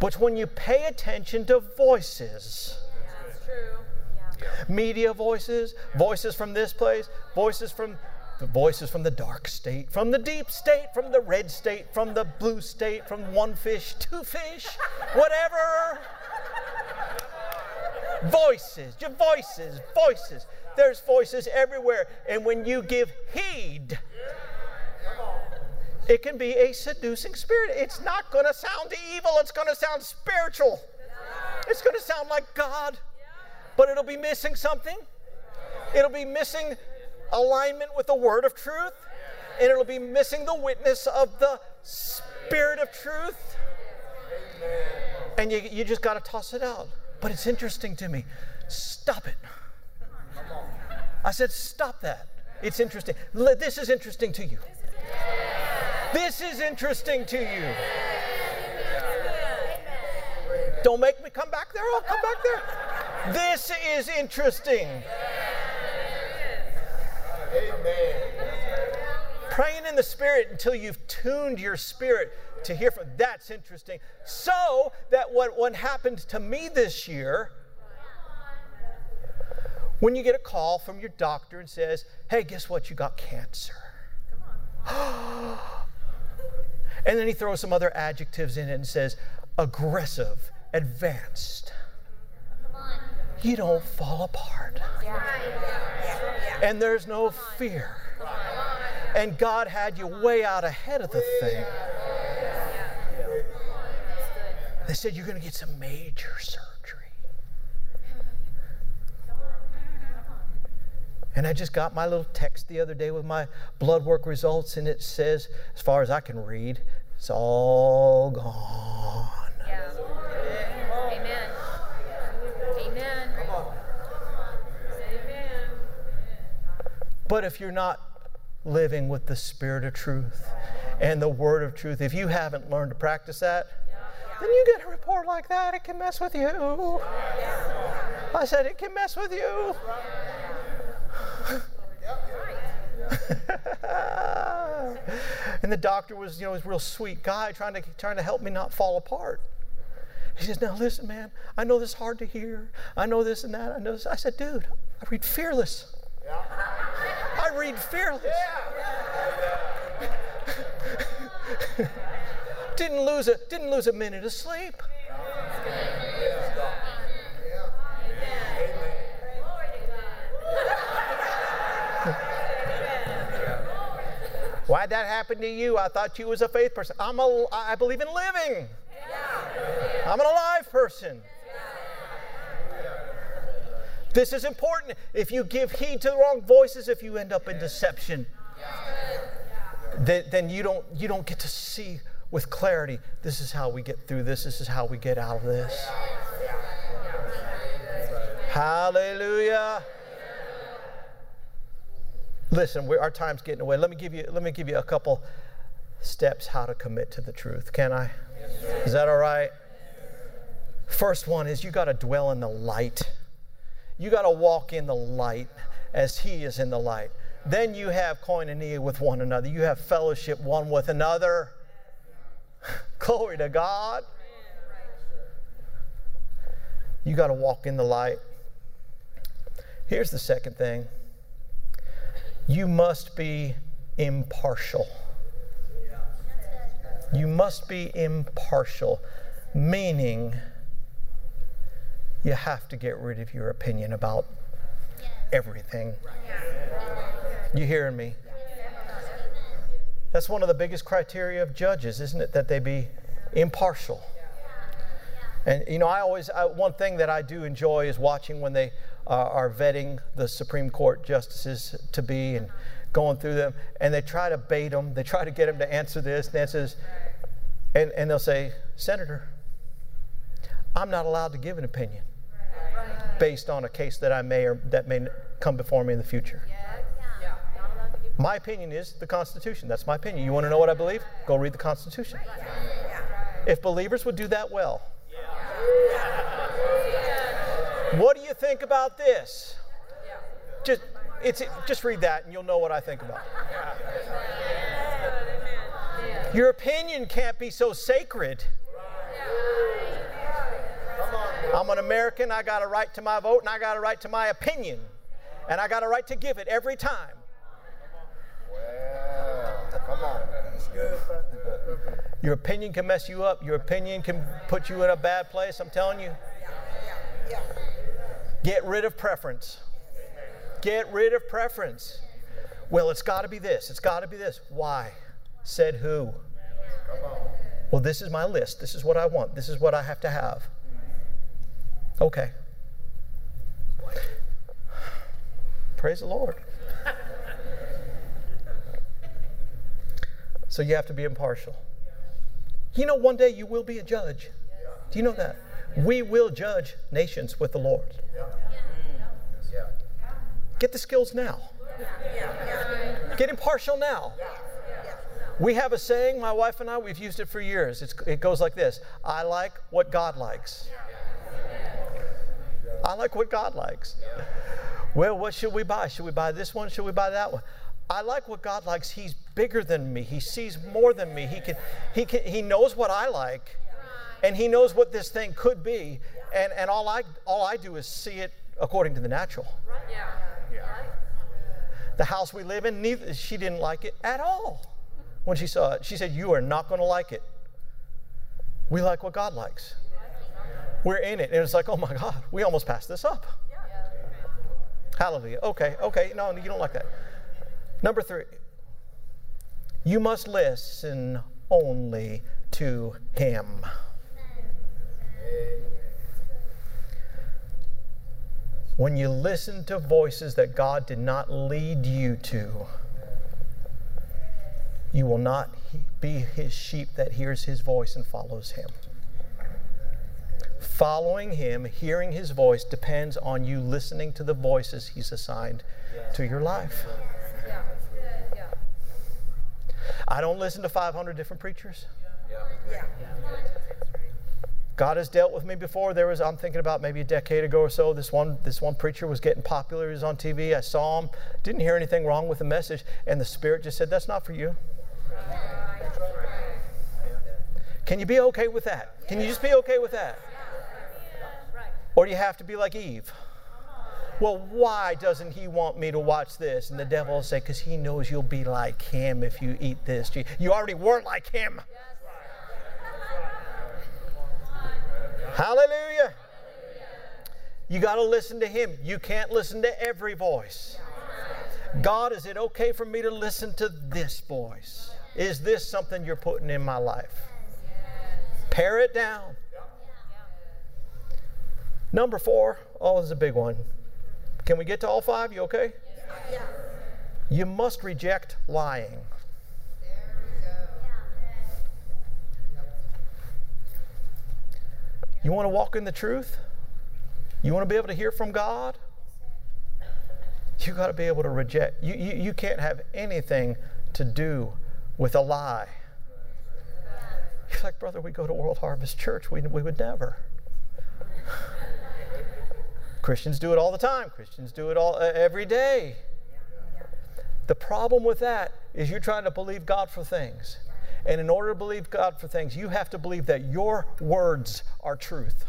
But when you pay attention to voices, That's true. media voices, voices from this place, voices from the voices from the dark state, from the deep state, from the red state, from the blue state, from one fish, two fish, whatever. voices, your voices, voices. There's voices everywhere. And when you give heed, it can be a seducing spirit. It's not going to sound evil, it's going to sound spiritual. It's going to sound like God, but it'll be missing something. It'll be missing alignment with the word of truth, and it'll be missing the witness of the spirit of truth. And you, you just got to toss it out. But it's interesting to me. Stop it. I said, stop that. It's interesting. This is interesting to you. This is interesting to you. Don't make me come back there. I'll come back there. This is interesting. Praying in the Spirit until you've tuned your spirit to hear from. That's interesting. So that what, what happened to me this year, when you get a call from your doctor and says, hey, guess what? You got cancer. and then he throws some other adjectives in it and says, aggressive, advanced. You don't fall apart. And there's no fear. And God had you way out ahead of the thing. They said, You're going to get some major surgery. And I just got my little text the other day with my blood work results, and it says, as far as I can read, it's all gone. Yeah. Amen. Amen. Amen. But if you're not living with the spirit of truth and the word of truth, if you haven't learned to practice that, then you get a report like that, it can mess with you. I said, it can mess with you. and the doctor was, you know, was a real sweet guy trying to trying to help me not fall apart. He says, Now listen, man, I know this is hard to hear. I know this and that. I know this. I said, dude, I read fearless. I read fearless. didn't lose a didn't lose a minute of sleep. Why'd that happen to you? I thought you was a faith person. I'm a I believe in living. I'm an alive person. This is important. If you give heed to the wrong voices, if you end up in deception, then, then you don't you don't get to see with clarity. This is how we get through this. This is how we get out of this. Hallelujah. Listen, our time's getting away. Let me give you let me give you a couple steps how to commit to the truth. Can I? Is that all right? First one is you got to dwell in the light. You got to walk in the light as He is in the light. Then you have koinonia with one another. You have fellowship one with another. Glory to God. You got to walk in the light. Here's the second thing you must be impartial. You must be impartial, meaning you have to get rid of your opinion about everything. You hearing me? That's one of the biggest criteria of judges, isn't it? That they be impartial. And you know, I always I, one thing that I do enjoy is watching when they uh, are vetting the Supreme Court justices to be and going through them, and they try to bait them. They try to get them to answer this and answer this, and and they'll say, Senator, I'm not allowed to give an opinion based on a case that I may or that may come before me in the future. My opinion is the Constitution. That's my opinion. You want to know what I believe? Go read the Constitution. If believers would do that well, what do you think about this? Just, it's, just read that and you'll know what I think about. Your opinion can't be so sacred I'm an American. I got a right to my vote and I got a right to my opinion. And I got a right to give it every time. Well, come on. That's good. Your opinion can mess you up. Your opinion can put you in a bad place. I'm telling you. Get rid of preference. Get rid of preference. Well, it's got to be this. It's got to be this. Why? Said who? Well, this is my list. This is what I want. This is what I have to have. Okay. Praise the Lord. So you have to be impartial. You know, one day you will be a judge. Do you know that? We will judge nations with the Lord. Get the skills now. Get impartial now. We have a saying, my wife and I, we've used it for years. It's, it goes like this I like what God likes. I like what God likes. Well, what should we buy? Should we buy this one? Should we buy that one? I like what God likes. He's bigger than me. He sees more than me. He can, he can, he knows what I like, and he knows what this thing could be. And, and all I all I do is see it according to the natural. Yeah. The house we live in, neither she didn't like it at all when she saw it. She said, "You are not going to like it. We like what God likes. We're in it." And it's like, "Oh my God, we almost passed this up." Hallelujah. Okay, okay. No, you don't like that. Number three, you must listen only to Him. When you listen to voices that God did not lead you to, you will not be His sheep that hears His voice and follows Him. Following Him, hearing His voice, depends on you listening to the voices He's assigned to your life. I don't listen to 500 different preachers. God has dealt with me before. There was I'm thinking about maybe a decade ago or so. This one this one preacher was getting popular. He was on TV. I saw him. Didn't hear anything wrong with the message, and the Spirit just said, "That's not for you." Can you be okay with that? Can you just be okay with that? Or do you have to be like Eve? Well, why doesn't he want me to watch this? And the devil will say, because he knows you'll be like him if you eat this. You already were like him. Hallelujah. You got to listen to him. You can't listen to every voice. God, is it okay for me to listen to this voice? Is this something you're putting in my life? Pare it down. Number four, oh, this is a big one. Can we get to all five? You okay? Yeah. You must reject lying. There we go. You want to walk in the truth? You want to be able to hear from God? You got to be able to reject. You, you, you can't have anything to do with a lie. He's like, brother, we go to World Harvest Church. We, we would never. Christians do it all the time. Christians do it all uh, every day. The problem with that is you're trying to believe God for things. And in order to believe God for things, you have to believe that your words are truth.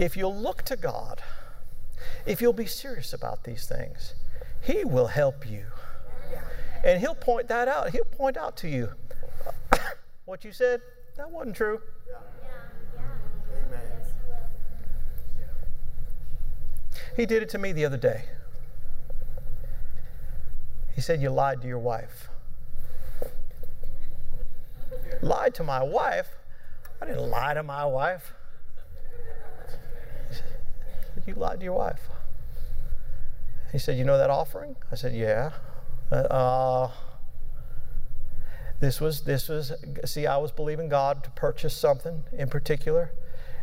If you'll look to God, if you'll be serious about these things, He will help you. And He'll point that out. He'll point out to you what you said, that wasn't true. He did it to me the other day. He said, You lied to your wife. Lied to my wife? I didn't lie to my wife. He said, You lied to your wife. He said, You know that offering? I said, Yeah. Uh, this was, this was, see, I was believing God to purchase something in particular,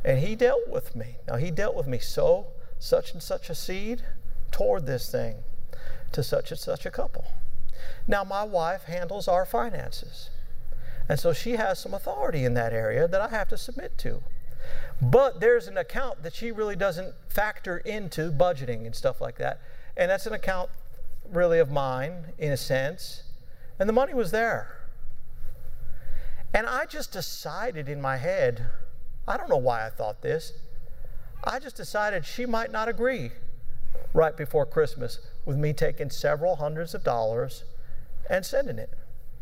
and He dealt with me. Now, He dealt with me so, such and such a seed toward this thing to such and such a couple. Now, my wife handles our finances, and so she has some authority in that area that I have to submit to. But there's an account that she really doesn't factor into budgeting and stuff like that, and that's an account really of mine in a sense, and the money was there. And I just decided in my head, I don't know why I thought this. I just decided she might not agree right before Christmas with me taking several hundreds of dollars and sending it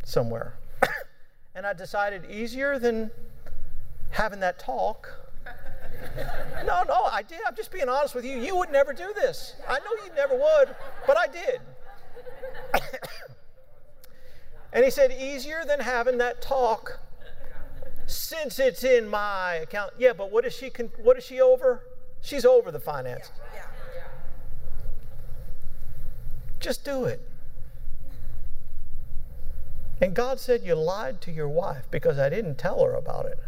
somewhere. and I decided easier than having that talk. no, no, I did. I'm just being honest with you. You would never do this. I know you never would, but I did. and he said, easier than having that talk since it's in my account. Yeah, but what is she what is she over? She's over the finance. Just do it. And God said, You lied to your wife because I didn't tell her about it.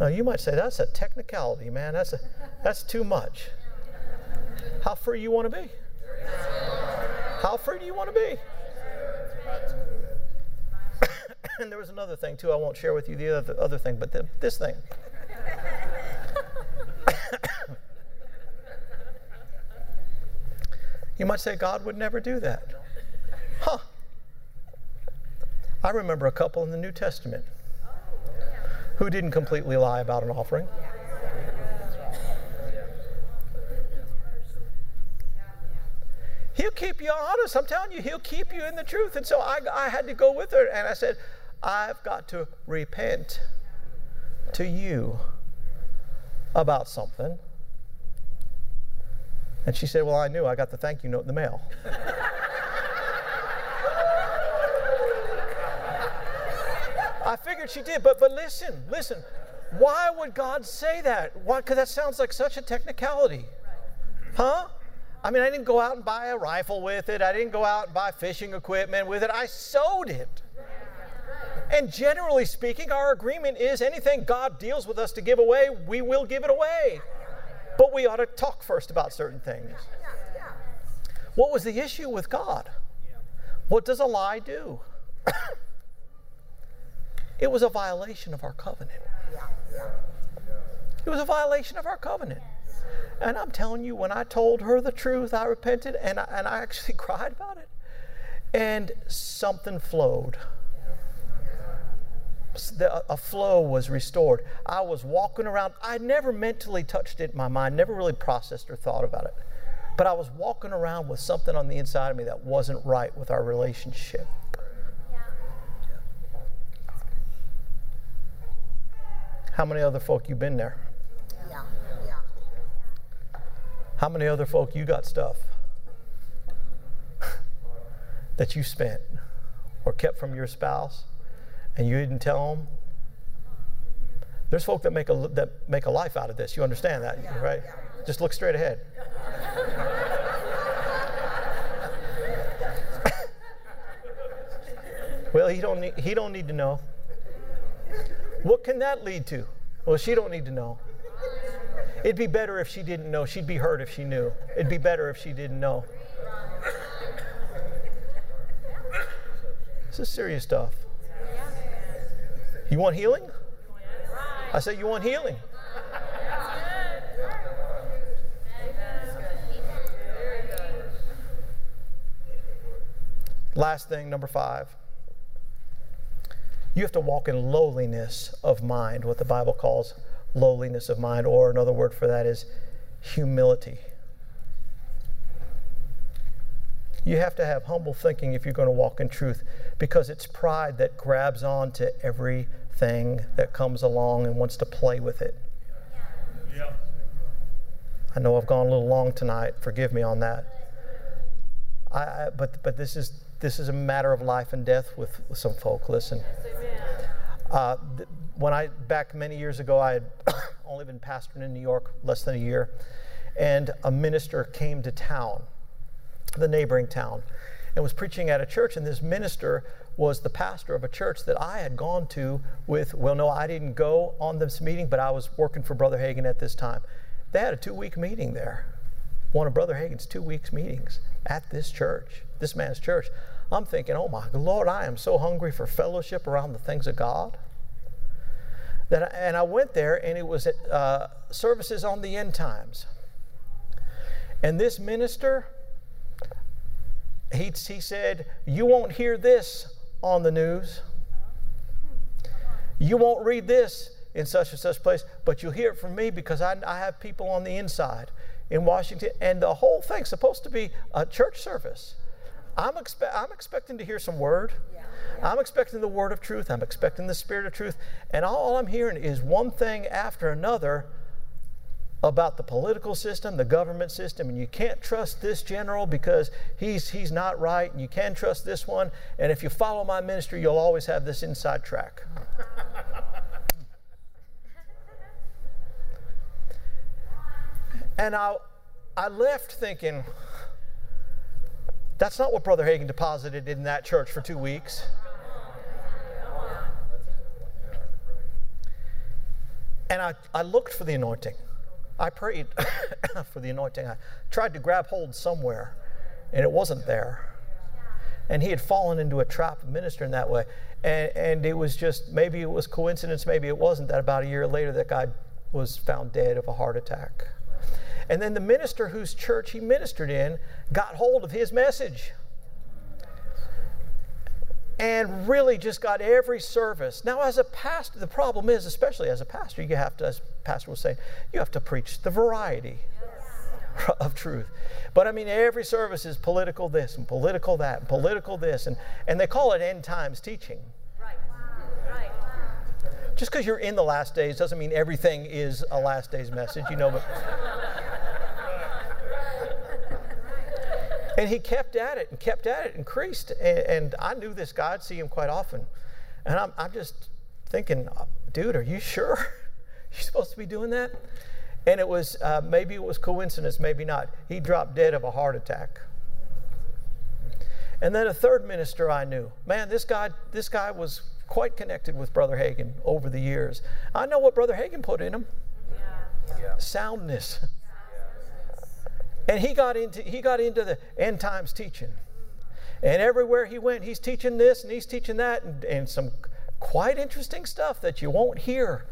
Now, you might say, That's a technicality, man. That's, a, that's too much. How free do you want to be? How free do you want to be? and there was another thing, too. I won't share with you the other, other thing, but the, this thing. you might say, God would never do that. Huh. I remember a couple in the New Testament who didn't completely lie about an offering. He'll keep you honest. I'm telling you, he'll keep you in the truth. And so I, I had to go with her, and I said, I've got to repent to you about something. And she said, Well, I knew. I got the thank you note in the mail. I figured she did, but but listen, listen. Why would God say that? Why? Because that sounds like such a technicality, huh? I mean, I didn't go out and buy a rifle with it. I didn't go out and buy fishing equipment with it. I sowed it. And generally speaking, our agreement is anything God deals with us to give away, we will give it away. But we ought to talk first about certain things. What was the issue with God? What does a lie do? It was a violation of our covenant. It was a violation of our covenant. And I'm telling you, when I told her the truth, I repented and I, and I actually cried about it. And something flowed. A flow was restored. I was walking around. I never mentally touched it in my mind, never really processed or thought about it. But I was walking around with something on the inside of me that wasn't right with our relationship. How many other folk you been there? Yeah. Yeah. How many other folk you got stuff that you spent or kept from your spouse and you didn't tell them? There's folk that make a that make a life out of this. You understand that, yeah, right? Yeah. Just look straight ahead. well, he don't need, he don't need to know. What can that lead to? Well, she don't need to know. It'd be better if she didn't know. She'd be hurt if she knew. It'd be better if she didn't know. This is serious stuff. You want healing? I said, You want healing? Last thing, number five. You have to walk in lowliness of mind, what the Bible calls lowliness of mind, or another word for that is humility. You have to have humble thinking if you're going to walk in truth because it's pride that grabs on to everything that comes along and wants to play with it. Yeah. I know I've gone a little long tonight. Forgive me on that. I, I, but but this is this is a matter of life and death with, with some folk. Listen. Uh, when I back many years ago, I had only been pastoring in New York less than a year, and a minister came to town, the neighboring town, and was preaching at a church. And this minister was the pastor of a church that I had gone to with. Well, no, I didn't go on this meeting, but I was working for Brother Hagin at this time. They had a two-week meeting there, one of Brother Hagin's two weeks meetings at this church, this man's church. I'm thinking, oh my Lord, I am so hungry for fellowship around the things of God. That I, and I went there, and it was at uh, services on the end times. And this minister, he, he said, You won't hear this on the news. You won't read this in such and such place, but you'll hear it from me because I, I have people on the inside in Washington. And the whole thing's supposed to be a church service. I'm, expe- I'm expecting to hear some word. I'm expecting the word of truth. I'm expecting the spirit of truth. And all I'm hearing is one thing after another about the political system, the government system, and you can't trust this general because he's, he's not right, and you can trust this one. And if you follow my ministry, you'll always have this inside track. and I, I left thinking, that's not what Brother Hagin deposited in that church for two weeks. And I, I looked for the anointing. I prayed for the anointing. I tried to grab hold somewhere, and it wasn't there. And he had fallen into a trap of ministering that way. And, and it was just, maybe it was coincidence, maybe it wasn't, that about a year later that guy was found dead of a heart attack. And then the minister whose church he ministered in got hold of his message and really just got every service. Now, as a pastor, the problem is, especially as a pastor, you have to, as pastor was saying, you have to preach the variety yes. of truth. But I mean, every service is political this and political that and political this, and, and they call it end times teaching. Right. Right. Just because you're in the last days doesn't mean everything is a last days message, you know, but. And he kept at it and kept at it, increased. And, and I knew this guy, I'd see him quite often. And I'm, I'm just thinking, dude, are you sure you're supposed to be doing that? And it was, uh, maybe it was coincidence, maybe not. He dropped dead of a heart attack. And then a third minister I knew. Man, this guy, this guy was quite connected with Brother Hagin over the years. I know what Brother Hagin put in him. Yeah. Soundness. And he got into he got into the end times teaching. And everywhere he went, he's teaching this and he's teaching that and, and some quite interesting stuff that you won't hear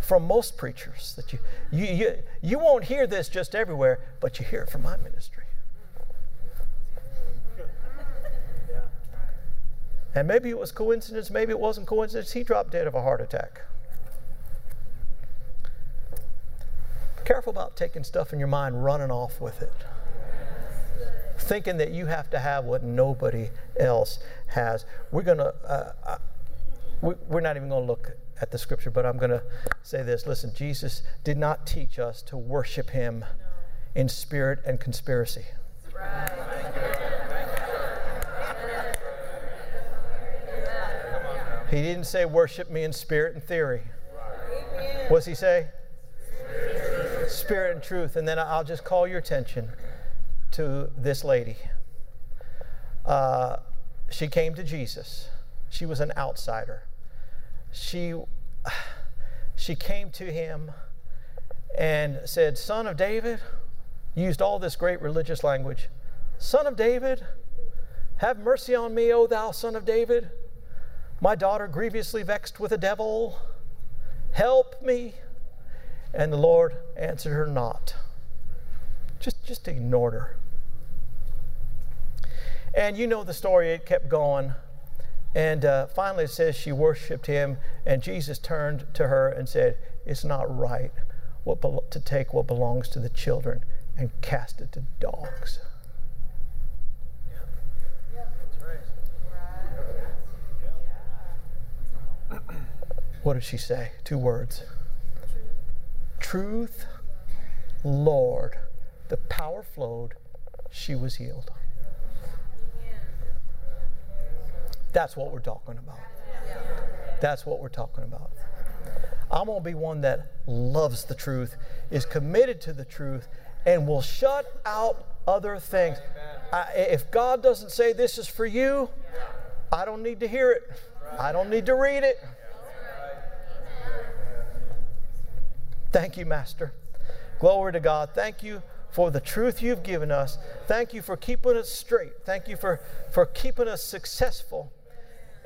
from most preachers. That you, you, you, you won't hear this just everywhere, but you hear it from my ministry. And maybe it was coincidence, maybe it wasn't coincidence. He dropped dead of a heart attack. Careful about taking stuff in your mind, running off with it. Thinking that you have to have what nobody else has. We're going to, uh, uh, we're not even going to look at the scripture, but I'm going to say this. Listen, Jesus did not teach us to worship him in spirit and conspiracy. He didn't say worship me in spirit and theory. What's he say? Spirit and truth. And then I'll just call your attention to this lady. Uh, she came to Jesus. She was an outsider. She, she came to him and said, Son of David, used all this great religious language. Son of David, have mercy on me, O thou son of David. My daughter grievously vexed with a devil. Help me. And the Lord answered her not. Just, just ignored her. And you know the story, it kept going. And uh, finally, it says she worshiped him, and Jesus turned to her and said, It's not right what be- to take what belongs to the children and cast it to dogs. What did she say? Two words truth, Lord. The power flowed, she was healed. That's what we're talking about. That's what we're talking about. I'm going to be one that loves the truth, is committed to the truth, and will shut out other things. I, if God doesn't say this is for you, I don't need to hear it. I don't need to read it. Thank you, Master. Glory to God. Thank you for the truth you've given us. Thank you for keeping us straight. Thank you for, for keeping us successful.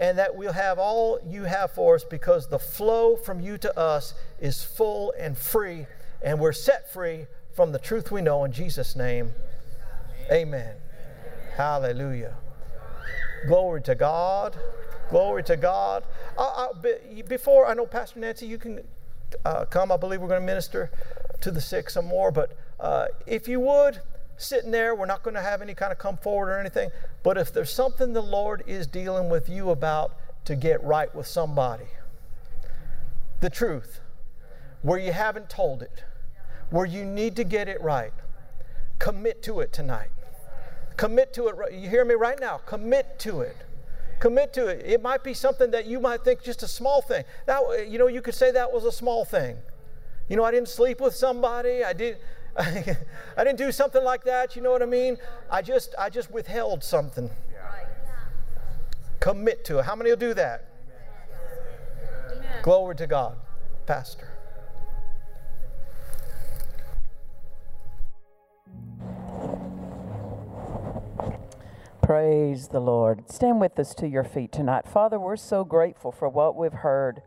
And that we'll have all you have for us because the flow from you to us is full and free. And we're set free from the truth we know in Jesus' name. Amen. Amen. Hallelujah. Glory to God. Glory to God. I, I, be- before, I know Pastor Nancy, you can uh, come. I believe we're going to minister to the sick some more. But uh, if you would, sitting there, we're not going to have any kind of come forward or anything. But if there's something the Lord is dealing with you about to get right with somebody, the truth, where you haven't told it, where you need to get it right, commit to it tonight. Commit to it. You hear me right now? Commit to it. Commit to it. It might be something that you might think just a small thing. That you know, you could say that was a small thing. You know, I didn't sleep with somebody. I did. I didn't do something like that. You know what I mean? I just, I just withheld something. Commit to it. How many will do that? Glory to God, Pastor. Praise the Lord. Stand with us to your feet tonight. Father, we're so grateful for what we've heard.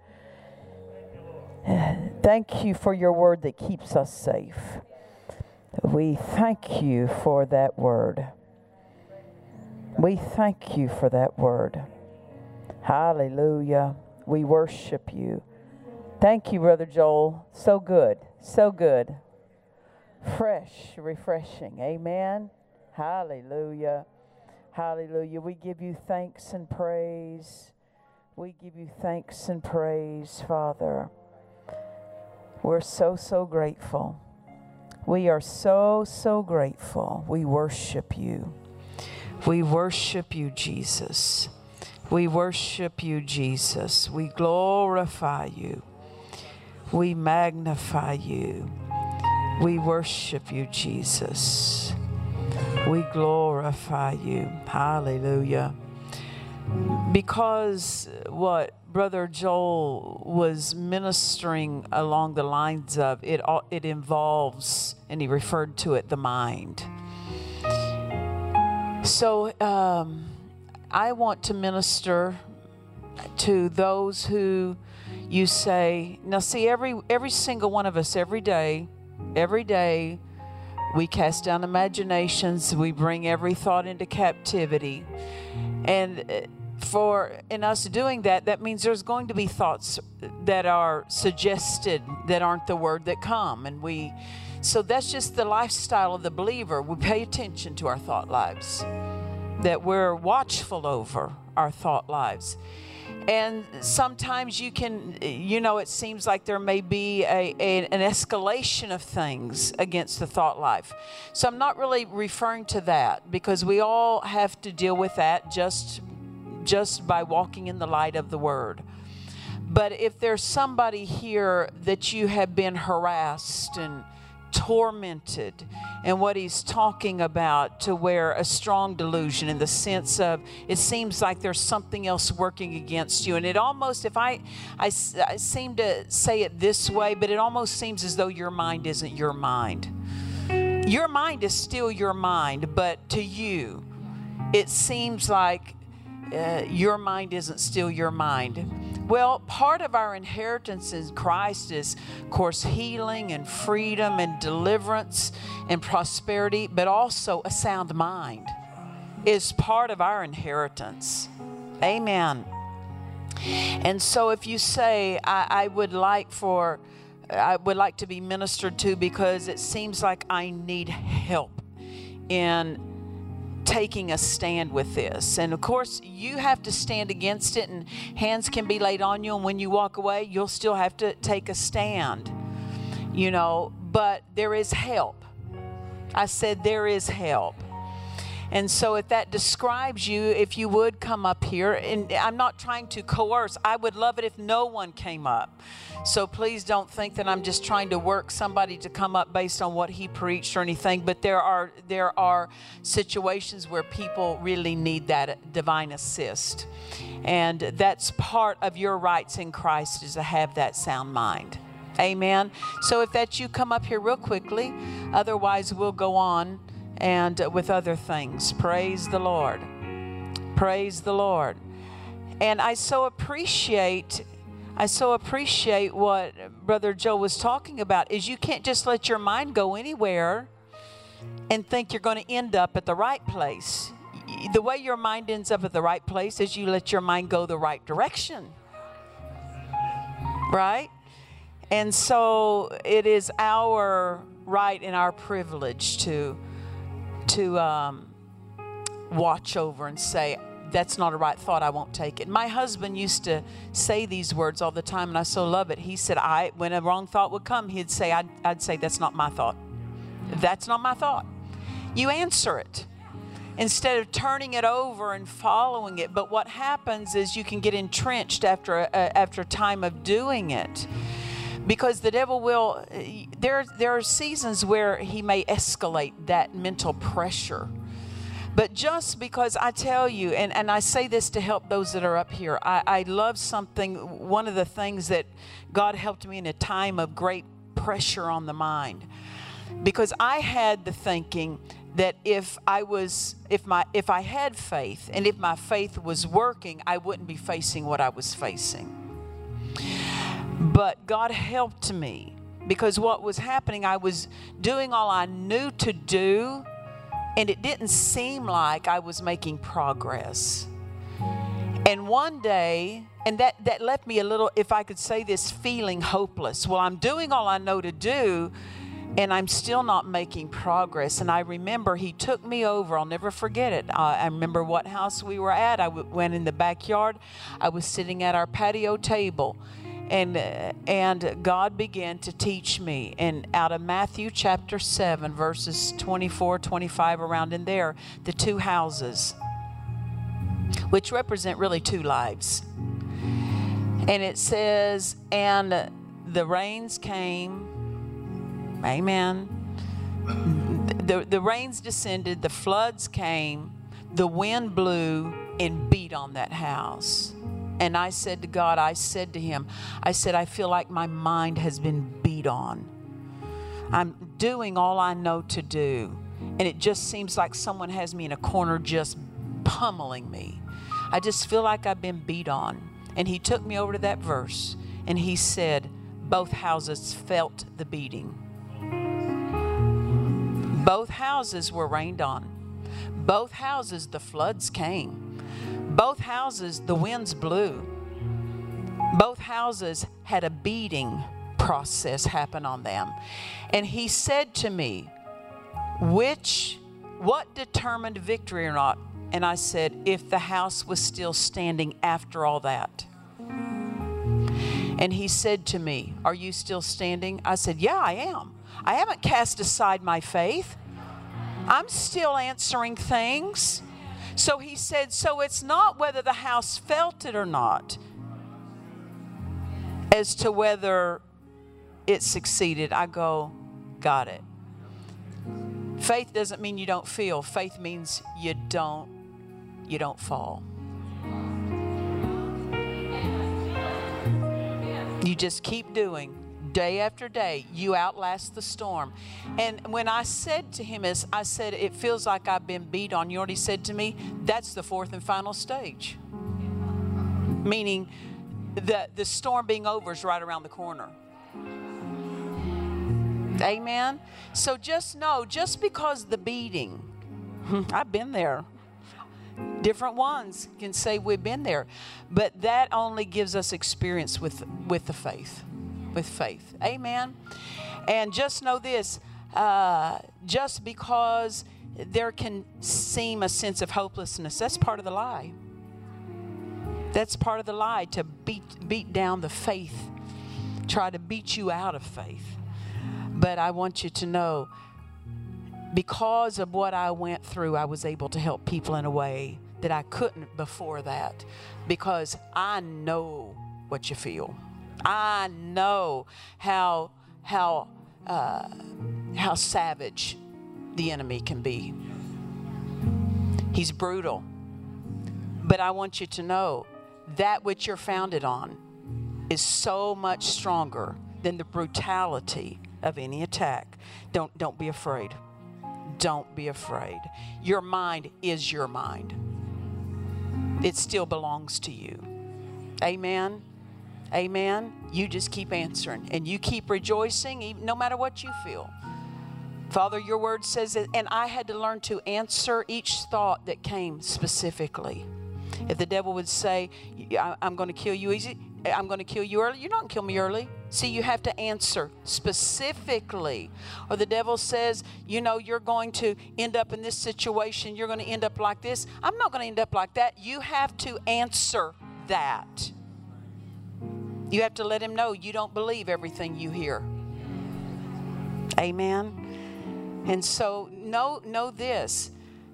Thank you for your word that keeps us safe. We thank you for that word. We thank you for that word. Hallelujah. We worship you. Thank you, Brother Joel. So good. So good. Fresh, refreshing. Amen. Hallelujah. Hallelujah. We give you thanks and praise. We give you thanks and praise, Father. We're so, so grateful. We are so, so grateful. We worship you. We worship you, Jesus. We worship you, Jesus. We glorify you. We magnify you. We worship you, Jesus. We glorify you. Hallelujah. Because what Brother Joel was ministering along the lines of it, all- it involves, and he referred to it, the mind. So um, I want to minister to those who you say, now see, every every single one of us, every day, every day, we cast down imaginations, we bring every thought into captivity. And uh, for in us doing that, that means there's going to be thoughts that are suggested that aren't the word that come. And we so that's just the lifestyle of the believer. We pay attention to our thought lives. That we're watchful over our thought lives. And sometimes you can, you know, it seems like there may be a, a, an escalation of things against the thought life. So I'm not really referring to that because we all have to deal with that just, just by walking in the light of the Word. But if there's somebody here that you have been harassed and tormented and what he's talking about to where a strong delusion in the sense of it seems like there's something else working against you. And it almost if I, I seem to say it this way but it almost seems as though your mind isn't your mind. Your mind is still your mind but to you it seems like uh, your mind isn't still your mind. Well, part of our inheritance in Christ is, of course, healing and freedom and deliverance and prosperity, but also a sound mind is part of our inheritance. Amen. And so if you say, I, I would like for, I would like to be ministered to because it seems like I need help in taking a stand with this. And of course, you have to stand against it, and hands can be laid on you. And when you walk away, you'll still have to take a stand, you know. But there is help. I said, there is help. And so, if that describes you, if you would come up here, and I'm not trying to coerce, I would love it if no one came up. So, please don't think that I'm just trying to work somebody to come up based on what he preached or anything. But there are there are situations where people really need that divine assist, and that's part of your rights in Christ is to have that sound mind. Amen. So, if that's you, come up here real quickly. Otherwise, we'll go on and with other things. Praise the Lord. Praise the Lord. And I so appreciate I so appreciate what brother Joe was talking about is you can't just let your mind go anywhere and think you're going to end up at the right place. the way your mind ends up at the right place is you let your mind go the right direction. Right? And so it is our right and our privilege to to um, watch over and say, that's not a right thought. I won't take it. My husband used to say these words all the time, and I so love it. He said, "I when a wrong thought would come, he'd say, I'd, I'd say that's not my thought. That's not my thought. You answer it." instead of turning it over and following it. But what happens is you can get entrenched after a, after a time of doing it. Because the devil will, uh, there, there are seasons where he may escalate that mental pressure. But just because I tell you, and, and I say this to help those that are up here, I, I love something. One of the things that God helped me in a time of great pressure on the mind. Because I had the thinking that if I was if my if I had faith and if my faith was working, I wouldn't be facing what I was facing. But God helped me because what was happening, I was doing all I knew to do, and it didn't seem like I was making progress. And one day, and that, that left me a little, if I could say this, feeling hopeless. Well, I'm doing all I know to do, and I'm still not making progress. And I remember he took me over. I'll never forget it. I, I remember what house we were at. I w- went in the backyard. I was sitting at our patio table. And, and God began to teach me. And out of Matthew chapter 7, verses 24, 25, around in there, the two houses, which represent really two lives. And it says, And the rains came Amen. The, the rains descended, the floods came, the wind blew and beat on that house. And I said to God, I said to him, I said, I feel like my mind has been beat on. I'm doing all I know to do. And it just seems like someone has me in a corner just pummeling me. I just feel like I've been beat on. And he took me over to that verse and he said, Both houses felt the beating. Both houses were rained on. Both houses, the floods came. Both houses, the winds blew. Both houses had a beating process happen on them. And he said to me, Which, what determined victory or not? And I said, If the house was still standing after all that. And he said to me, Are you still standing? I said, Yeah, I am. I haven't cast aside my faith. I'm still answering things. So he said, So it's not whether the house felt it or not, as to whether it succeeded. I go, Got it. Faith doesn't mean you don't feel. Faith means you don't you don't fall. You just keep doing day after day you outlast the storm. And when i said to him as i said it feels like i've been beat on you already said to me that's the fourth and final stage. Meaning the, the storm being over is right around the corner. Amen? So just know just because the beating i've been there. Different ones can say we've been there but that only gives us experience with with the faith with faith. Amen. And just know this uh, just because there can seem a sense of hopelessness, that's part of the lie. That's part of the lie to beat, beat down the faith, try to beat you out of faith. But I want you to know because of what I went through, I was able to help people in a way that I couldn't before that because I know what you feel. I know how how uh, how savage the enemy can be. He's brutal. But I want you to know that which you're founded on is so much stronger than the brutality of any attack. Don't don't be afraid. Don't be afraid. Your mind is your mind. It still belongs to you. Amen. Amen. You just keep answering and you keep rejoicing, no matter what you feel. Father, your word says that, and I had to learn to answer each thought that came specifically. If the devil would say, I'm going to kill you easy, I'm going to kill you early, you're not going to kill me early. See, you have to answer specifically. Or the devil says, you know, you're going to end up in this situation, you're going to end up like this. I'm not going to end up like that. You have to answer that. You have to let him know you don't believe everything you hear. Amen. And so know know this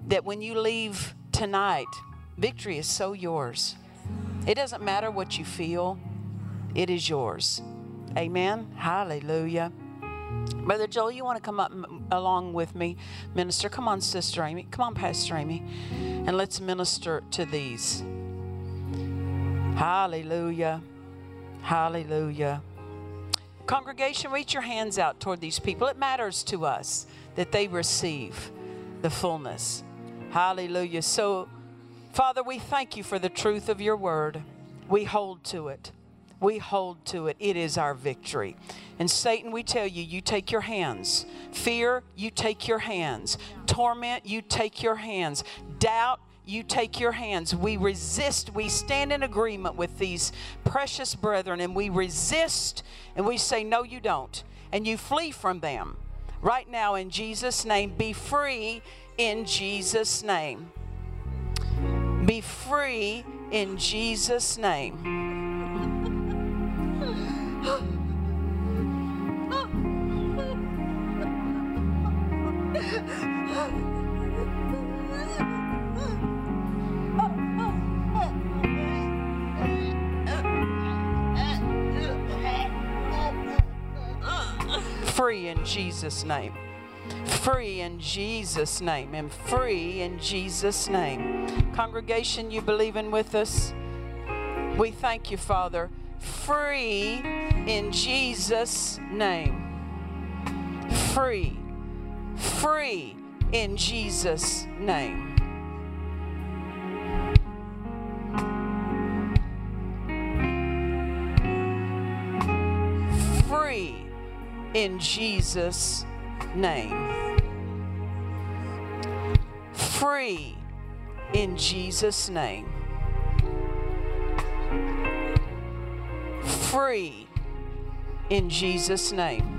that when you leave tonight, victory is so yours. It doesn't matter what you feel. It is yours. Amen. Hallelujah. Brother Joel, you want to come up m- along with me, minister? Come on, Sister Amy. Come on, Pastor Amy. And let's minister to these. Hallelujah. Hallelujah. Congregation, reach your hands out toward these people. It matters to us that they receive the fullness. Hallelujah. So, Father, we thank you for the truth of your word. We hold to it. We hold to it. It is our victory. And Satan, we tell you, you take your hands. Fear, you take your hands. Torment, you take your hands. Doubt, you take your hands. We resist, we stand in agreement with these precious brethren, and we resist and we say, No, you don't. And you flee from them. Right now, in Jesus' name, be free in Jesus' name. Be free in Jesus' name. Free in Jesus' name. Free in Jesus' name. And free in Jesus' name. Congregation, you believing with us? We thank you, Father. Free in Jesus' name. Free. Free in Jesus' name. Free in Jesus' name. Free in Jesus' name. Free in Jesus' name.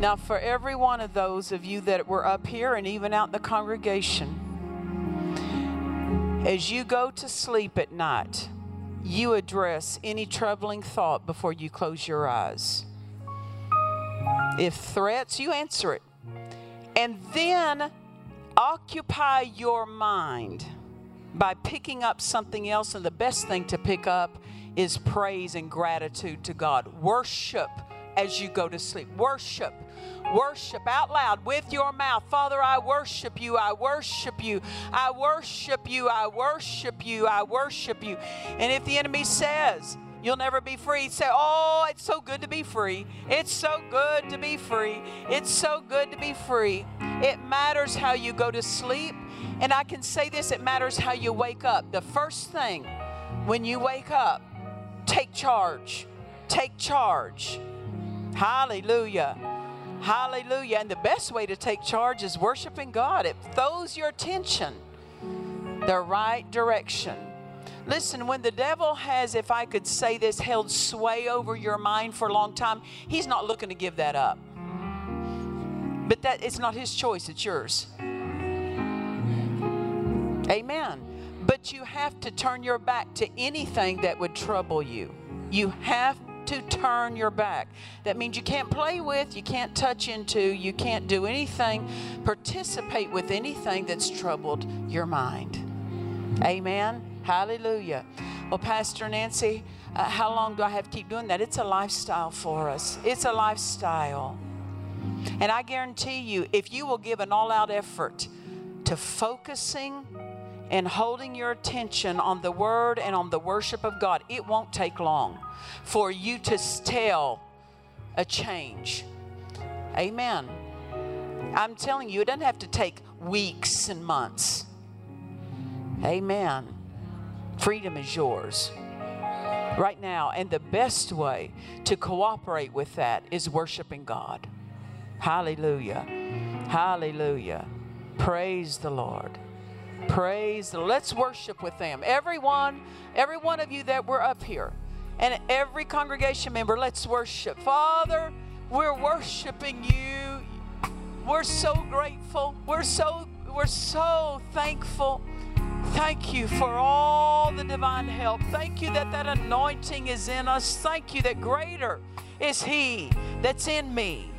Now, for every one of those of you that were up here and even out in the congregation, as you go to sleep at night, you address any troubling thought before you close your eyes. If threats, you answer it. And then occupy your mind by picking up something else. And the best thing to pick up is praise and gratitude to God. Worship as you go to sleep. Worship. Worship out loud with your mouth. Father, I worship you. I worship you. I worship you. I worship you. I worship you. And if the enemy says, You'll never be free. Say, Oh, it's so good to be free. It's so good to be free. It's so good to be free. It matters how you go to sleep. And I can say this it matters how you wake up. The first thing when you wake up, take charge. Take charge. Hallelujah. Hallelujah. And the best way to take charge is worshiping God. It throws your attention the right direction. Listen, when the devil has, if I could say this, held sway over your mind for a long time, he's not looking to give that up. But that it's not his choice, it's yours. Amen. But you have to turn your back to anything that would trouble you. You have to turn your back. That means you can't play with, you can't touch into, you can't do anything, participate with anything that's troubled your mind. Amen. Hallelujah. Well, Pastor Nancy, uh, how long do I have to keep doing that? It's a lifestyle for us. It's a lifestyle. And I guarantee you, if you will give an all out effort to focusing and holding your attention on the Word and on the worship of God, it won't take long for you to tell a change. Amen. I'm telling you, it doesn't have to take weeks and months. Amen. Freedom is yours right now. And the best way to cooperate with that is worshiping God. Hallelujah. Hallelujah. Praise the Lord. Praise the Let's worship with them. Everyone, every one of you that were up here, and every congregation member, let's worship. Father, we're worshiping you. We're so grateful. We're so we're so thankful. Thank you for all the divine help. Thank you that that anointing is in us. Thank you that greater is he that's in me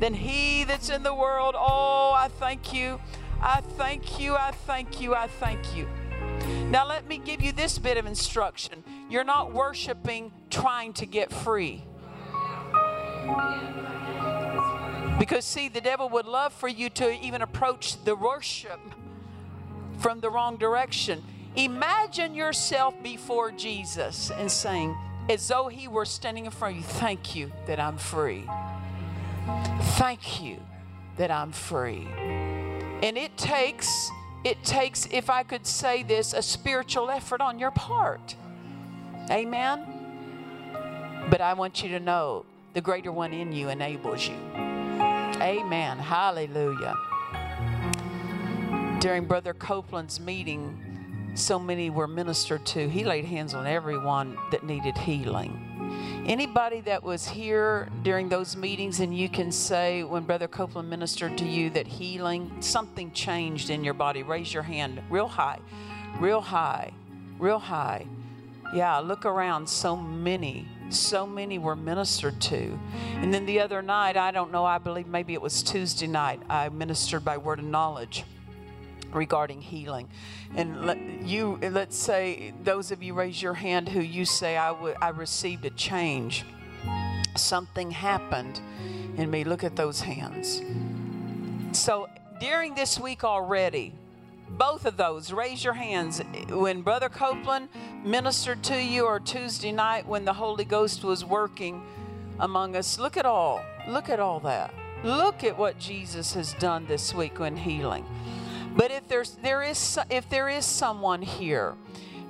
than he that's in the world. Oh, I thank you. I thank you. I thank you. I thank you. Now, let me give you this bit of instruction. You're not worshiping trying to get free. Because, see, the devil would love for you to even approach the worship from the wrong direction. Imagine yourself before Jesus and saying, as though he were standing in front of you, Thank you that I'm free. Thank you that I'm free. And it takes, it takes, if I could say this, a spiritual effort on your part. Amen? But I want you to know the greater one in you enables you. Amen. Hallelujah. During Brother Copeland's meeting, so many were ministered to. He laid hands on everyone that needed healing. Anybody that was here during those meetings and you can say when Brother Copeland ministered to you that healing, something changed in your body, raise your hand real high, real high, real high. Yeah, look around. So many, so many were ministered to. And then the other night, I don't know, I believe maybe it was Tuesday night, I ministered by word of knowledge regarding healing. And let you let's say those of you raise your hand who you say I, w- I received a change. Something happened in me. Look at those hands. So during this week already, both of those, raise your hands. When Brother Copeland ministered to you, or Tuesday night when the Holy Ghost was working among us, look at all. Look at all that. Look at what Jesus has done this week when healing. But if there's there is if there is someone here,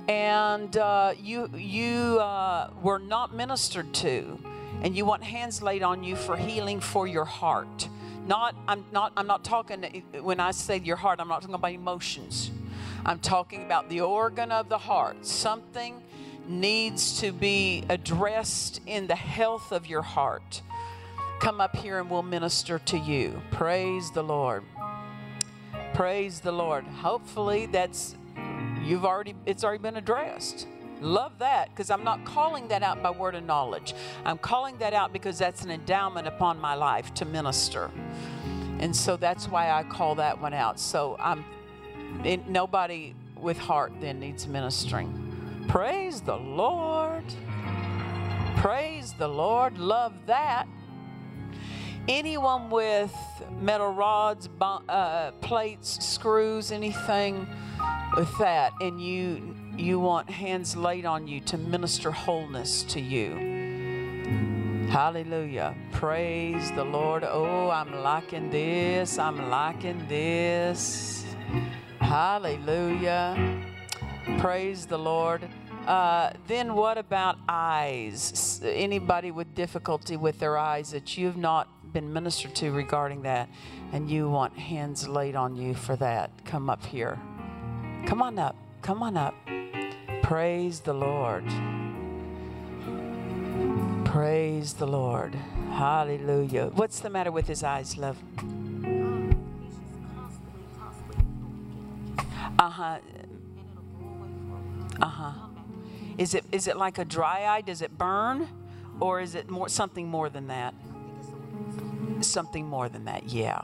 and uh, you you uh, were not ministered to, and you want hands laid on you for healing for your heart. Not I'm not I'm not talking when I say your heart. I'm not talking about emotions. I'm talking about the organ of the heart. Something needs to be addressed in the health of your heart. Come up here and we'll minister to you. Praise the Lord. Praise the Lord. Hopefully that's you've already it's already been addressed. Love that because I'm not calling that out by word of knowledge. I'm calling that out because that's an endowment upon my life to minister. And so that's why I call that one out. So I'm it, nobody with heart then needs ministering. Praise the Lord. Praise the Lord. Love that anyone with metal rods, uh, plates, screws, anything with that, and you you want hands laid on you to minister wholeness to you. Hallelujah. Praise the Lord. Oh, I'm liking this. I'm liking this. Hallelujah. Praise the Lord. Uh, then what about eyes? Anybody with difficulty with their eyes that you've not been ministered to regarding that and you want hands laid on you for that, come up here. Come on up. Come on up. Praise the Lord. Praise the Lord. Hallelujah. What's the matter with his eyes, love? Uh huh. Uh huh. Is it is it like a dry eye? Does it burn, or is it more something more than that? Something more than that. Yeah.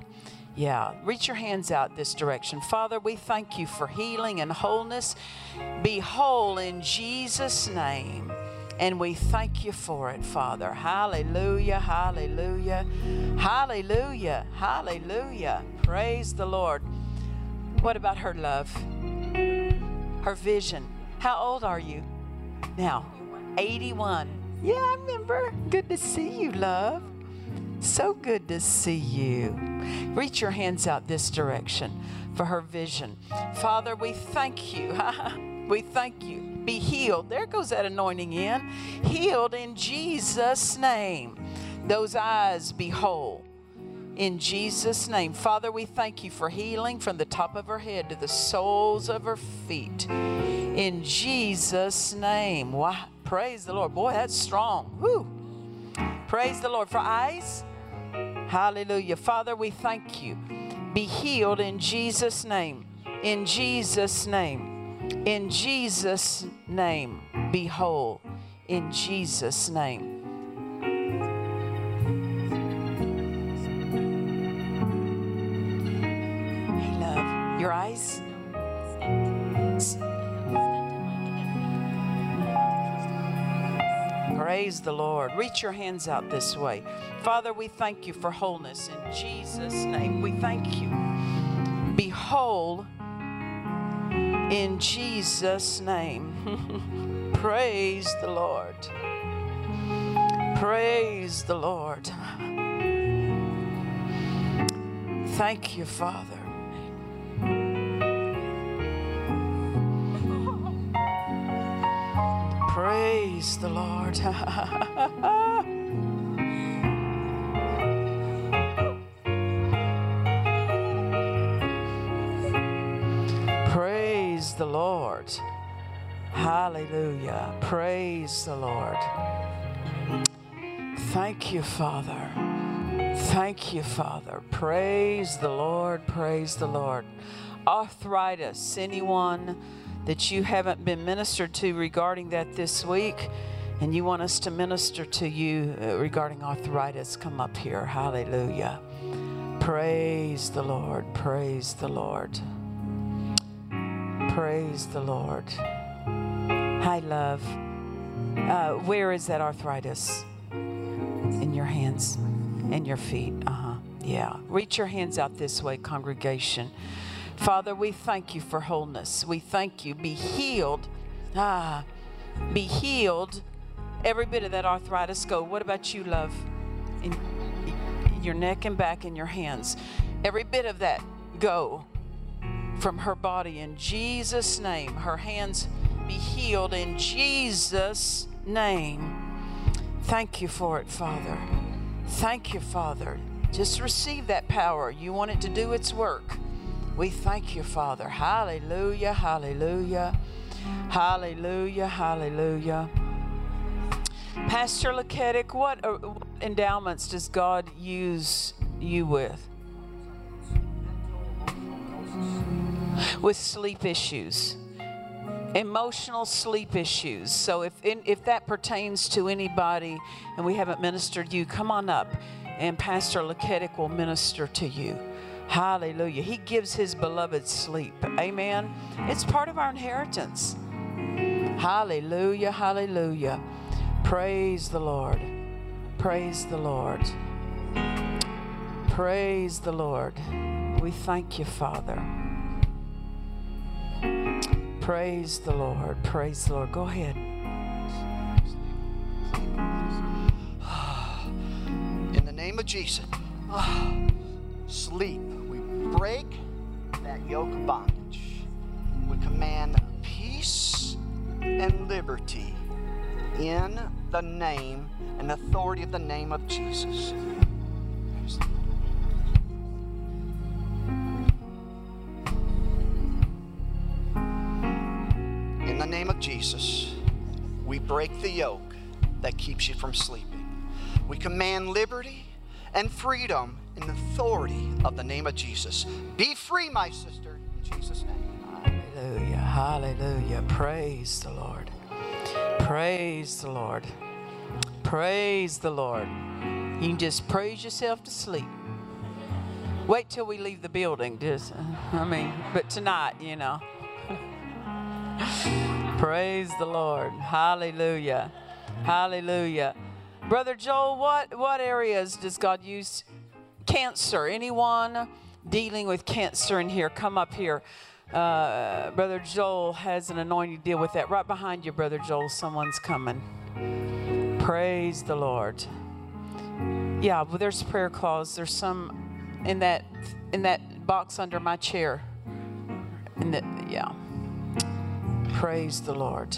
Yeah. Reach your hands out this direction. Father, we thank you for healing and wholeness. Be whole in Jesus' name. And we thank you for it, Father. Hallelujah, hallelujah, hallelujah, hallelujah. Praise the Lord. What about her love? Her vision. How old are you now? 81. Yeah, I remember. Good to see you, love. So good to see you. Reach your hands out this direction for her vision. Father, we thank you. we thank you. Be healed. There goes that anointing in. Healed in Jesus' name. Those eyes be whole. in Jesus' name. Father, we thank you for healing from the top of her head to the soles of her feet. In Jesus' name. Praise the Lord. Boy, that's strong. Woo. Praise the Lord. For eyes, hallelujah. Father, we thank you. Be healed in Jesus' name. In Jesus' name. In Jesus' name. Be whole. In Jesus' name. Praise the Lord. Reach your hands out this way. Father, we thank you for wholeness in Jesus' name. We thank you. Be whole in Jesus' name. Praise the Lord. Praise the Lord. Thank you, Father. Praise the Lord. Praise the Lord. Hallelujah. Praise the Lord. Thank you, Father. Thank you, Father. Praise the Lord. Praise the Lord. Arthritis, anyone that you haven't been ministered to regarding that this week, and you want us to minister to you uh, regarding arthritis, come up here. Hallelujah. Praise the Lord. Praise the Lord. Praise the Lord. Hi, love. Uh, where is that arthritis? In your hands and your feet. Uh huh. Yeah. Reach your hands out this way, congregation. Father, we thank you for wholeness. We thank you. Be healed. Ah, be healed. Every bit of that arthritis go. What about you, love? In, your neck and back and your hands. Every bit of that go from her body in Jesus' name. Her hands be healed in Jesus' name. Thank you for it, Father. Thank you, Father. Just receive that power. You want it to do its work. We thank you, Father. Hallelujah, hallelujah, hallelujah, hallelujah. Pastor Laketic, what, uh, what endowments does God use you with? With sleep issues, emotional sleep issues. So if if that pertains to anybody and we haven't ministered you, come on up, and Pastor Laketic will minister to you. Hallelujah. He gives his beloved sleep. Amen. It's part of our inheritance. Hallelujah. Hallelujah. Praise the Lord. Praise the Lord. Praise the Lord. We thank you, Father. Praise the Lord. Praise the Lord. Go ahead. In the name of Jesus, sleep. Break that yoke of bondage. We command peace and liberty in the name and authority of the name of Jesus. In the name of Jesus, we break the yoke that keeps you from sleeping. We command liberty and freedom in the authority of the name of Jesus. Be free, my sister, in Jesus' name. Hallelujah. Hallelujah. Praise the Lord. Praise the Lord. Praise the Lord. You can just praise yourself to sleep. Wait till we leave the building. Just, I mean, but tonight, you know. Praise the Lord. Hallelujah. Hallelujah. Brother Joel, what, what areas does God use? Cancer. Anyone dealing with cancer in here, come up here. Uh, Brother Joel has an anointing to deal with that. Right behind you, Brother Joel, someone's coming. Praise the Lord. Yeah, well, there's prayer clause. There's some in that in that box under my chair. In the, yeah. Praise the Lord.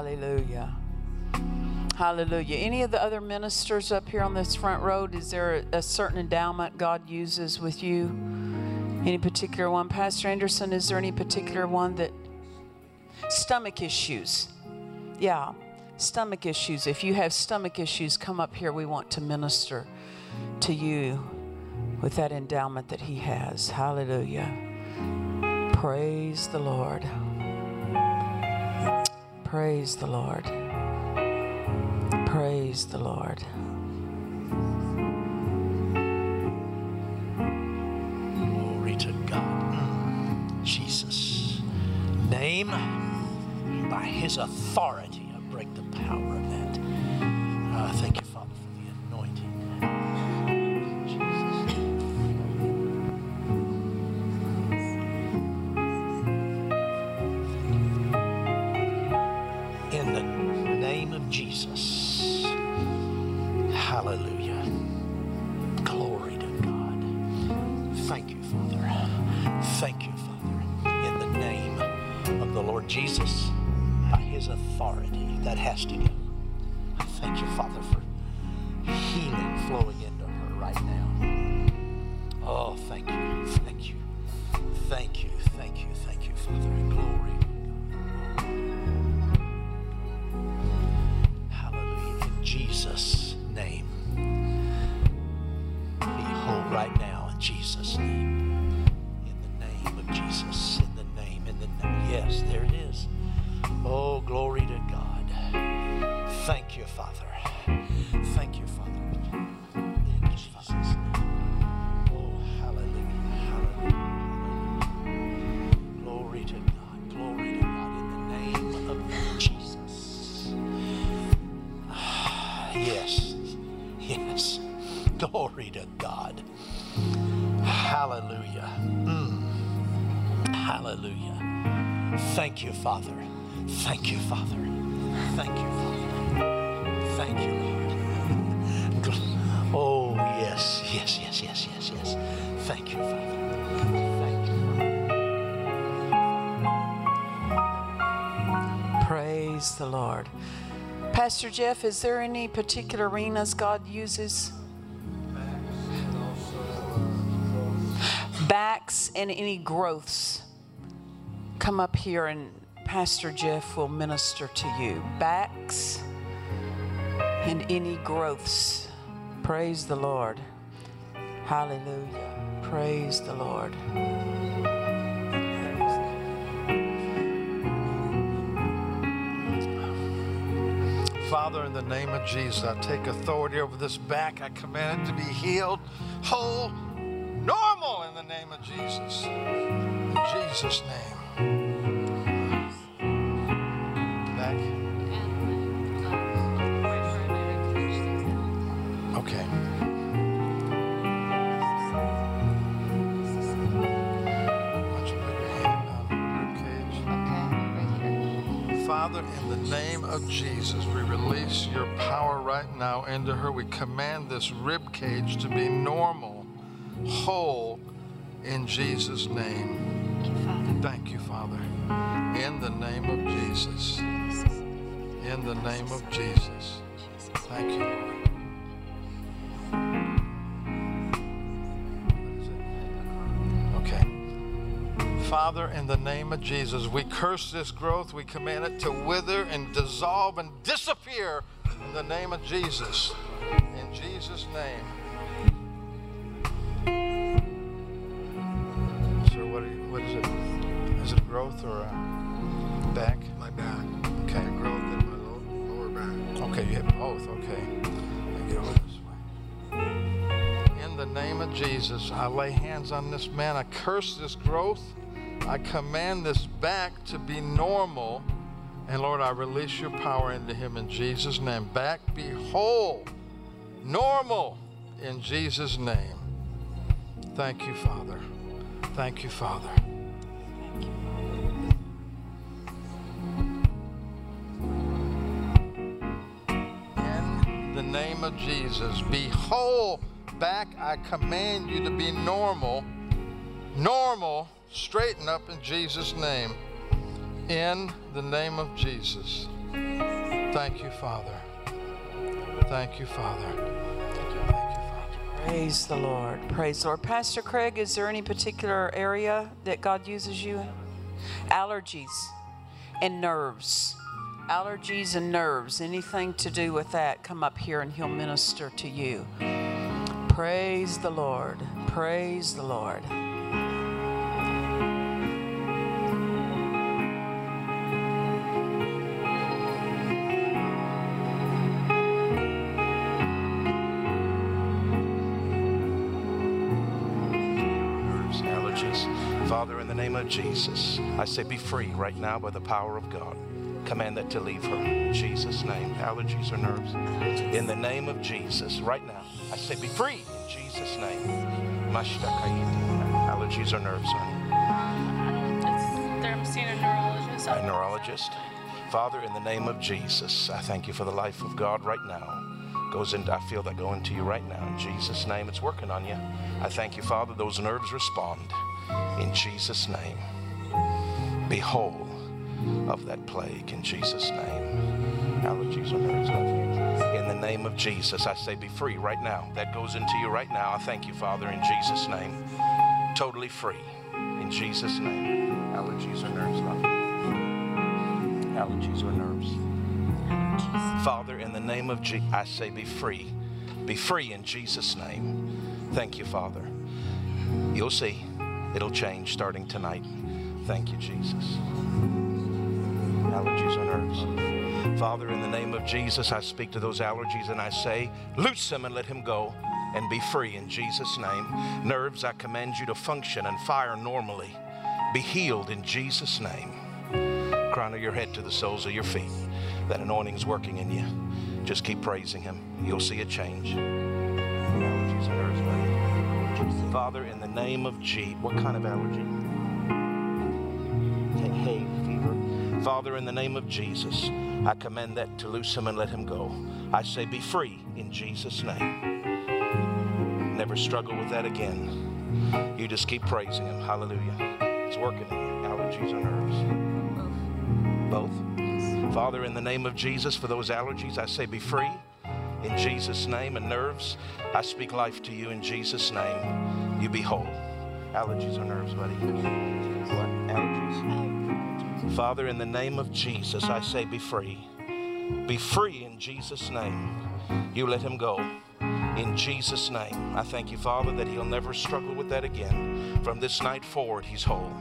Hallelujah. Hallelujah. Any of the other ministers up here on this front road, is there a, a certain endowment God uses with you? Any particular one? Pastor Anderson, is there any particular one that. Stomach issues. Yeah, stomach issues. If you have stomach issues, come up here. We want to minister to you with that endowment that He has. Hallelujah. Praise the Lord. Praise the Lord. Praise the Lord. Glory to God. Jesus. Name, by his authority, I break the power you, Father. Thank you, Father. Thank you, Father. Thank you, Lord. Oh, yes, yes, yes, yes, yes, yes. Thank you, Father. Thank you. Lord. Praise the Lord. Pastor Jeff, is there any particular arenas God uses? Backs and any growths. Come up here and Pastor Jeff will minister to you. Backs and any growths. Praise the Lord. Hallelujah. Praise the Lord. Father, in the name of Jesus, I take authority over this back. I command it to be healed, whole, normal in the name of Jesus. In Jesus' name. Of Jesus, we release your power right now into her. We command this rib cage to be normal, whole, in Jesus' name. Thank you, Father. In the name of Jesus. In the name of Jesus. Thank you, Lord. Father, in the name of Jesus, we curse this growth. We command it to wither and dissolve and disappear in the name of Jesus. In Jesus' name. Sir, what, are you, what is it? Is it growth or a back? My back. Okay. The growth in my low, lower back. Okay, you have both. Okay. Get over this way. In the name of Jesus, I lay hands on this man. I curse this growth I command this back to be normal. And Lord, I release your power into him in Jesus' name. Back be whole, normal in Jesus' name. Thank you, Father. Thank you, Father. In the name of Jesus, be whole back. I command you to be normal. Normal, straighten up in Jesus' name. In the name of Jesus. Thank you, Father. Thank you, Father. Thank you, Father. Praise the Lord. Praise the Lord. Pastor Craig, is there any particular area that God uses you in? Allergies and nerves. Allergies and nerves. Anything to do with that, come up here and He'll minister to you. Praise the Lord. Praise the Lord. Name of Jesus, I say be free right now by the power of God. Command that to leave her. In Jesus' name. Allergies or nerves. In the name of Jesus, right now, I say be free in Jesus' name. Allergies or nerves, honey. It's, I'm seeing a neurologist. A neurologist. Father, in the name of Jesus, I thank you for the life of God right now. Goes into, I feel that going to you right now. In Jesus' name, it's working on you. I thank you, Father, those nerves respond. In Jesus' name. Be whole of that plague in Jesus' name. Allergies or nerves. In the name of Jesus, I say be free right now. That goes into you right now. I thank you, Father, in Jesus' name. Totally free. In Jesus' name. Allergies or nerves, love. Allergies or nerves. Father, in the name of Jesus, I say be free. Be free in Jesus' name. Thank you, Father. You'll see. It'll change starting tonight. Thank you, Jesus. Allergies or nerves. Father, in the name of Jesus, I speak to those allergies and I say, loose him and let him go and be free in Jesus' name. Nerves, I command you to function and fire normally. Be healed in Jesus' name. Crown of your head to the soles of your feet. That anointing's working in you. Just keep praising him. You'll see a change. Father, in the name of G, what kind of allergy? Hay fever. Father, in the name of Jesus, I command that to loose him and let him go. I say, be free in Jesus' name. Never struggle with that again. You just keep praising him. Hallelujah. It's working. Allergies or nerves? Both. Father, in the name of Jesus, for those allergies, I say, be free in Jesus' name. And nerves, I speak life to you in Jesus' name. You be whole. Allergies or nerves, buddy? What? Allergies? Father, in the name of Jesus, I say, be free. Be free in Jesus' name. You let him go. In Jesus' name, I thank you, Father, that he'll never struggle with that again. From this night forward, he's whole.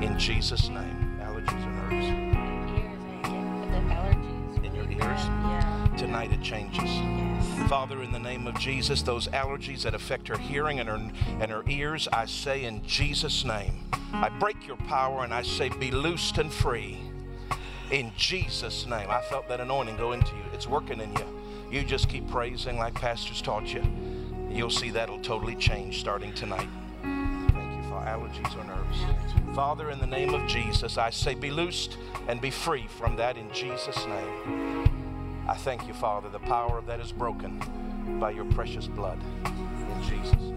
In Jesus' name, allergies or nerves. Allergies. In your really ears? bad. Yeah. Tonight it changes. Yes. Father, in the name of Jesus, those allergies that affect her hearing and her, and her ears, I say in Jesus' name, I break your power and I say, be loosed and free. In Jesus' name. I felt that anointing go into you. It's working in you. You just keep praising like pastors taught you. You'll see that'll totally change starting tonight. Allergies or nerves. Father, in the name of Jesus, I say, be loosed and be free from that in Jesus' name. I thank you, Father. The power of that is broken by your precious blood. In Jesus'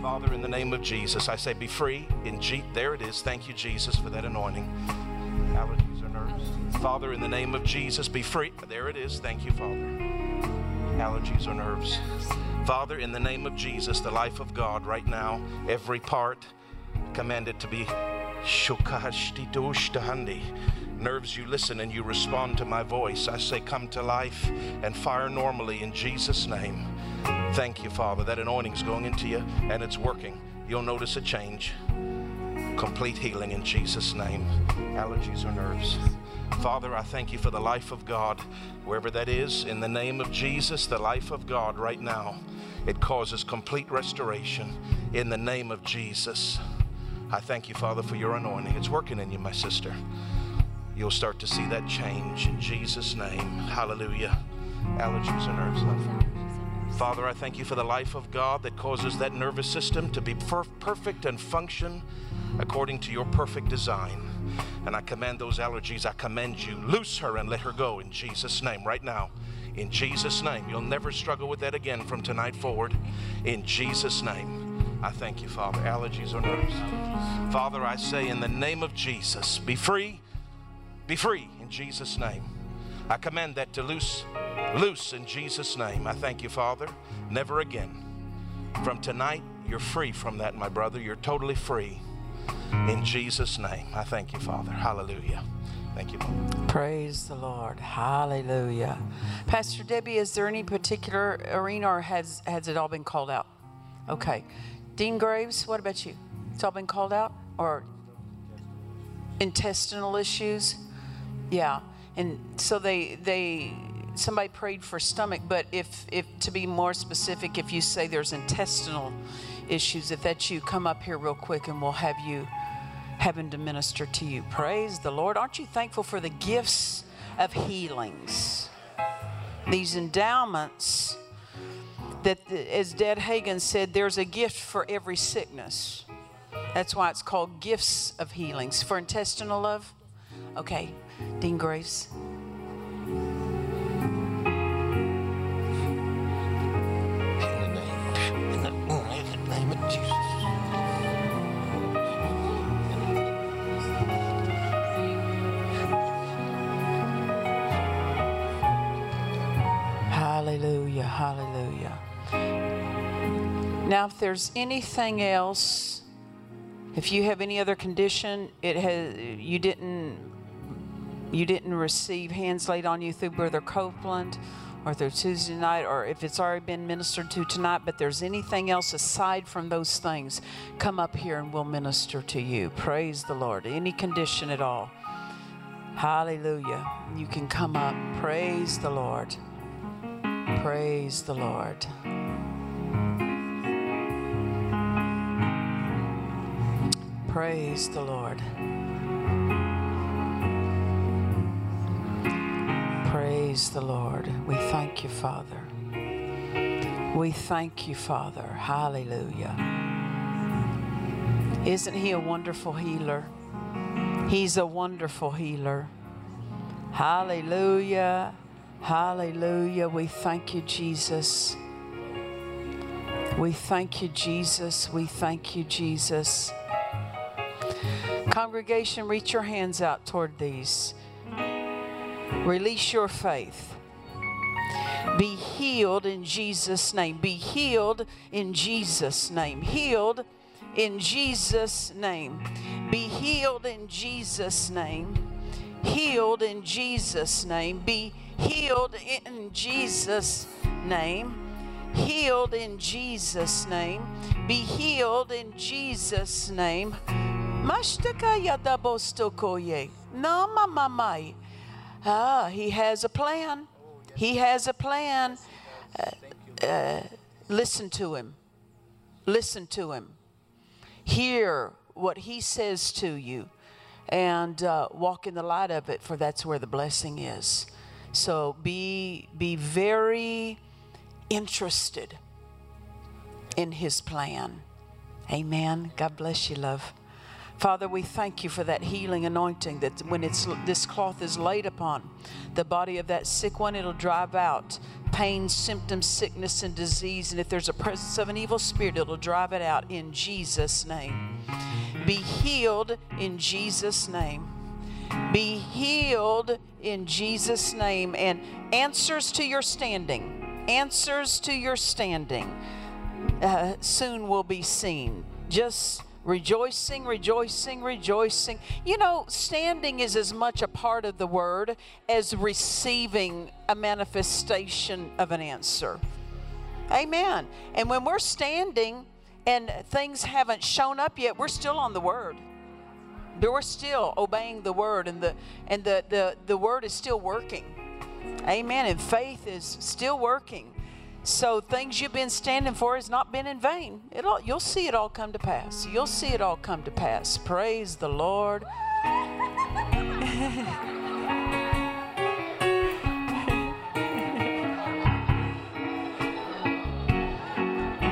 Father, in the name of Jesus, I say, be free. In G- there it is. Thank you, Jesus, for that anointing. Allergies or nerves. Father, in the name of Jesus, be free. There it is. Thank you, Father. Allergies or nerves. Father, in the name of Jesus, the life of God right now, every part commanded to be. Nerves, you listen and you respond to my voice. I say, come to life and fire normally in Jesus' name. Thank you, Father. That anointing's going into you and it's working. You'll notice a change. complete healing in Jesus' name. Allergies or nerves. Father, I thank you for the life of God, wherever that is, in the name of Jesus, the life of God right now. It causes complete restoration in the name of Jesus. I thank you, Father, for your anointing. It's working in you, my sister. You'll start to see that change in Jesus' name. Hallelujah. Allergies and nerves. love. Father, I thank you for the life of God that causes that nervous system to be per- perfect and function according to your perfect design. And I command those allergies, I command you, loose her and let her go in Jesus' name right now. In Jesus' name. You'll never struggle with that again from tonight forward. In Jesus' name. I thank you, Father. Allergies or nerves. Father, I say in the name of Jesus, be free, be free in Jesus' name. I command that to loose, loose in Jesus' name. I thank you, Father. Never again. From tonight, you're free from that, my brother. You're totally free. In Jesus' name. I thank you, Father. Hallelujah. Thank you, Lord. Praise the Lord. Hallelujah. Pastor Debbie, is there any particular arena or has, has it all been called out? Okay. Dean Graves, what about you? It's all been called out? Or intestinal issues? Yeah. And so they they somebody prayed for stomach, but if if to be more specific, if you say there's intestinal issues, if that's you, come up here real quick and we'll have you having to minister to you. Praise the Lord. Aren't you thankful for the gifts of healings? These endowments that, as Dad Hagin said, there's a gift for every sickness. That's why it's called gifts of healings. For intestinal love? Okay, Dean Graves. Now, if there's anything else, if you have any other condition, it has you didn't you didn't receive hands laid on you through Brother Copeland or through Tuesday night, or if it's already been ministered to tonight, but there's anything else aside from those things, come up here and we'll minister to you. Praise the Lord. Any condition at all. Hallelujah. You can come up. Praise the Lord. Praise the Lord. Praise the Lord. Praise the Lord. We thank you, Father. We thank you, Father. Hallelujah. Isn't He a wonderful healer? He's a wonderful healer. Hallelujah. Hallelujah. We thank you, Jesus. We thank you, Jesus. We thank you, Jesus. Congregation, reach your hands out toward these. Release your faith. Be healed in Jesus' name. Be healed in Jesus' name. Healed in Jesus' name. Be healed in Jesus' name. Healed in Jesus' name. Be healed in Jesus' name. Healed in Jesus' name. Be healed in Jesus' name. Ah, he has a plan. He has a plan. Uh, uh, listen to him. Listen to him. Hear what he says to you and uh, walk in the light of it, for that's where the blessing is. So be, be very interested in his plan. Amen. God bless you, love. Father, we thank you for that healing anointing that when it's this cloth is laid upon the body of that sick one, it'll drive out pain, symptoms, sickness, and disease. And if there's a presence of an evil spirit, it'll drive it out in Jesus' name. Be healed in Jesus' name. Be healed in Jesus' name. And answers to your standing, answers to your standing uh, soon will be seen. Just rejoicing, rejoicing, rejoicing. You know, standing is as much a part of the word as receiving a manifestation of an answer. Amen. And when we're standing and things haven't shown up yet, we're still on the word. We're still obeying the word and the and the, the, the word is still working. Amen. And faith is still working. So things you've been standing for has not been in vain. It'll you'll see it all come to pass. You'll see it all come to pass. Praise the Lord.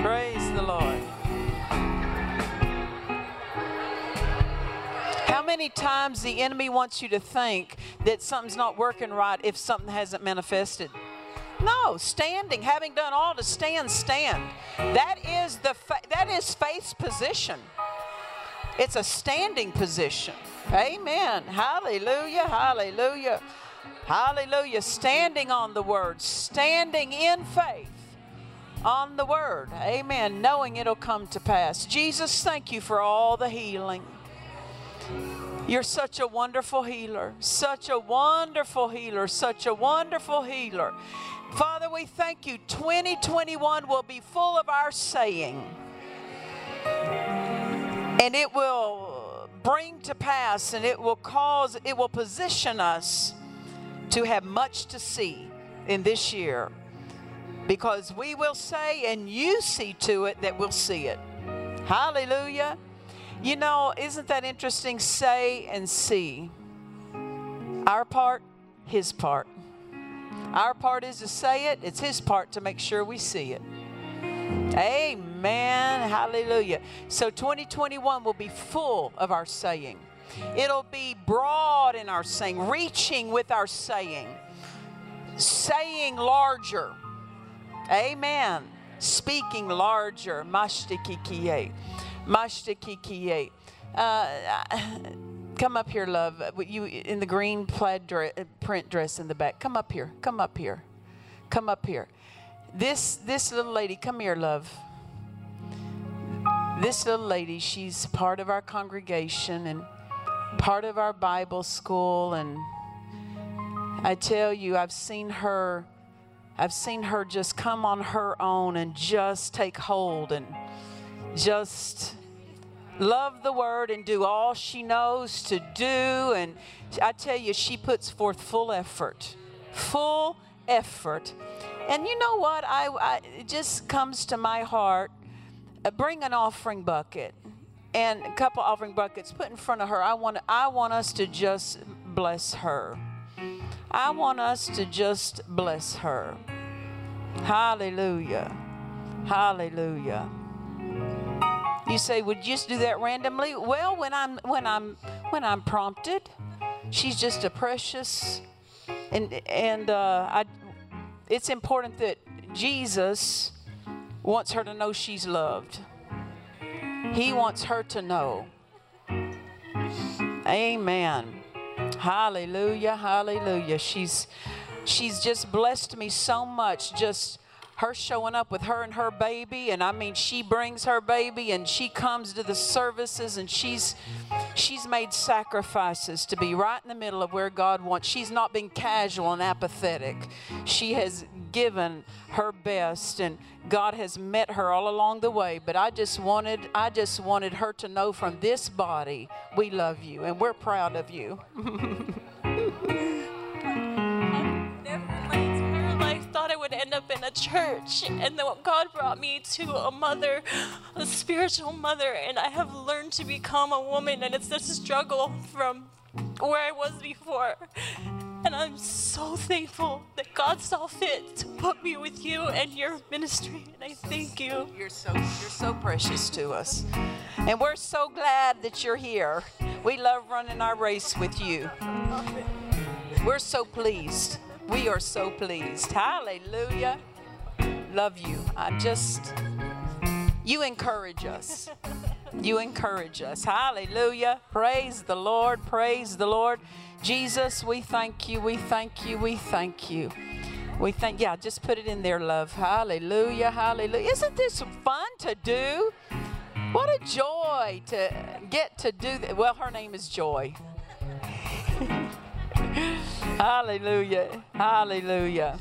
Praise the Lord. How many times the enemy wants you to think that something's not working right if something hasn't manifested? No, standing, having done all to stand, stand. That is the fa- that is faith's position. It's a standing position. Amen. Hallelujah. Hallelujah. Hallelujah. Standing on the word, standing in faith on the word. Amen. Knowing it'll come to pass. Jesus, thank you for all the healing. You're such a wonderful healer, such a wonderful healer, such a wonderful healer. Father, we thank you. 2021 will be full of our saying, and it will bring to pass, and it will cause, it will position us to have much to see in this year because we will say, and you see to it that we'll see it. Hallelujah. You know, isn't that interesting? Say and see. Our part, His part. Our part is to say it, it's His part to make sure we see it. Amen. Hallelujah. So 2021 will be full of our saying. It'll be broad in our saying, reaching with our saying, saying larger. Amen. Speaking larger. Mashtikikie. Mashtikikie. Uh, come up here, love. Uh, you in the green plaid dress, uh, print dress in the back. Come up here. Come up here. Come up here. This this little lady. Come here, love. This little lady. She's part of our congregation and part of our Bible school. And I tell you, I've seen her I've seen her just come on her own and just take hold and just love the word and do all she knows to do. And I tell you, she puts forth full effort, full effort. And you know what? I, I it just comes to my heart. Uh, bring an offering bucket and a couple offering buckets put in front of her. I want I want us to just bless her. I want us to just bless her. Hallelujah. Hallelujah. You say, would you just do that randomly? Well, when I'm when I'm when I'm prompted, she's just a precious and and uh, I. It's important that Jesus wants her to know she's loved. He wants her to know. Amen. Hallelujah. Hallelujah. She's she's just blessed me so much just her showing up with her and her baby and i mean she brings her baby and she comes to the services and she's she's made sacrifices to be right in the middle of where god wants. She's not been casual and apathetic. She has given her best and god has met her all along the way but i just wanted i just wanted her to know from this body we love you and we're proud of you would end up in a church. And then God brought me to a mother, a spiritual mother, and I have learned to become a woman. And it's just a struggle from where I was before. And I'm so thankful that God saw fit to put me with you and your ministry. And I thank you. You're so you're so precious to us. And we're so glad that you're here. We love running our race with you. We're so pleased. We are so pleased. Hallelujah. Love you. I just you encourage us. You encourage us. Hallelujah. Praise the Lord. Praise the Lord. Jesus, we thank you. We thank you. We thank you. We thank, yeah, just put it in there, love. Hallelujah. Hallelujah. Isn't this fun to do? What a joy to get to do that. Well, her name is Joy. Hallelujah. Hallelujah.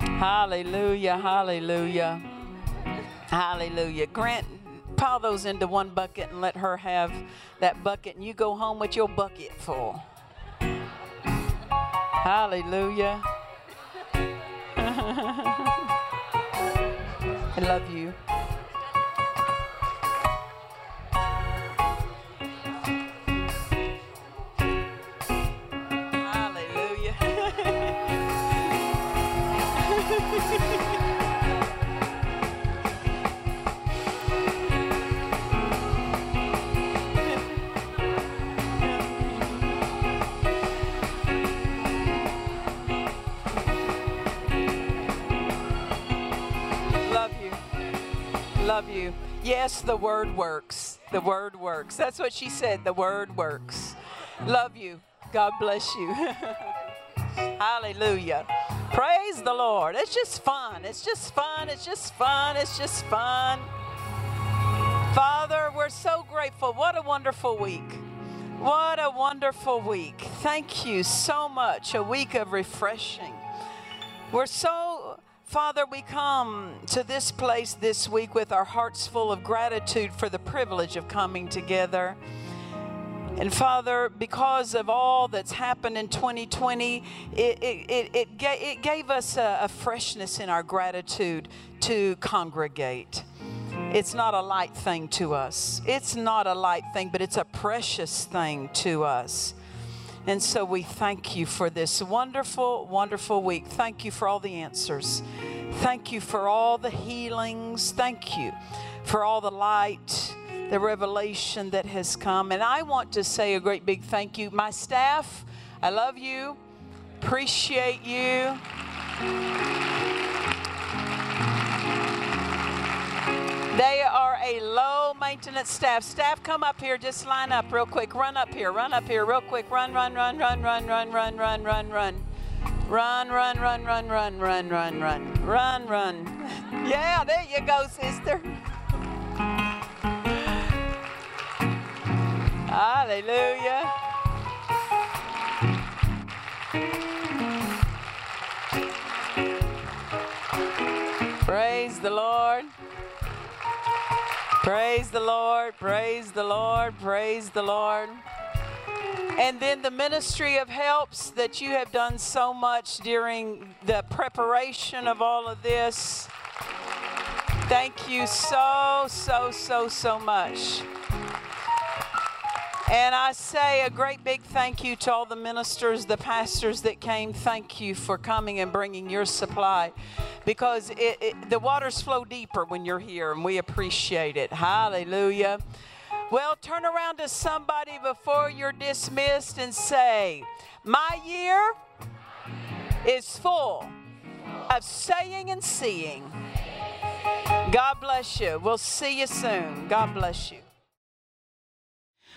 Hallelujah. Hallelujah. Hallelujah. Grant, pile those into one bucket and let her have that bucket, and you go home with your bucket full. Hallelujah. I love you. Love you. Yes, the word works. The word works. That's what she said. The word works. Love you. God bless you. Hallelujah. Praise the Lord. It's just fun. It's just fun. It's just fun. It's just fun. Father, we're so grateful. What a wonderful week. What a wonderful week. Thank you so much. A week of refreshing. We're so Father, we come to this place this week with our hearts full of gratitude for the privilege of coming together. And Father, because of all that's happened in 2020, it, it, it, it, it gave us a, a freshness in our gratitude to congregate. It's not a light thing to us. It's not a light thing, but it's a precious thing to us. And so we thank you for this wonderful, wonderful week. Thank you for all the answers. Thank you for all the healings. Thank you for all the light, the revelation that has come. And I want to say a great big thank you. My staff, I love you, appreciate you. They are a low maintenance staff. Staff, come up here. Just line up real quick. Run up here. Run up here real quick. Run, run, run, run, run, run, run, run, run, run. Run, run, run, run, run, run, run, run. Run, run. Yeah, there you go, sister. Hallelujah. Praise the Lord. Praise the Lord, praise the Lord, praise the Lord. And then the ministry of helps that you have done so much during the preparation of all of this. Thank you so, so, so, so much. And I say a great big thank you to all the ministers, the pastors that came. Thank you for coming and bringing your supply because it, it, the waters flow deeper when you're here, and we appreciate it. Hallelujah. Well, turn around to somebody before you're dismissed and say, My year is full of saying and seeing. God bless you. We'll see you soon. God bless you.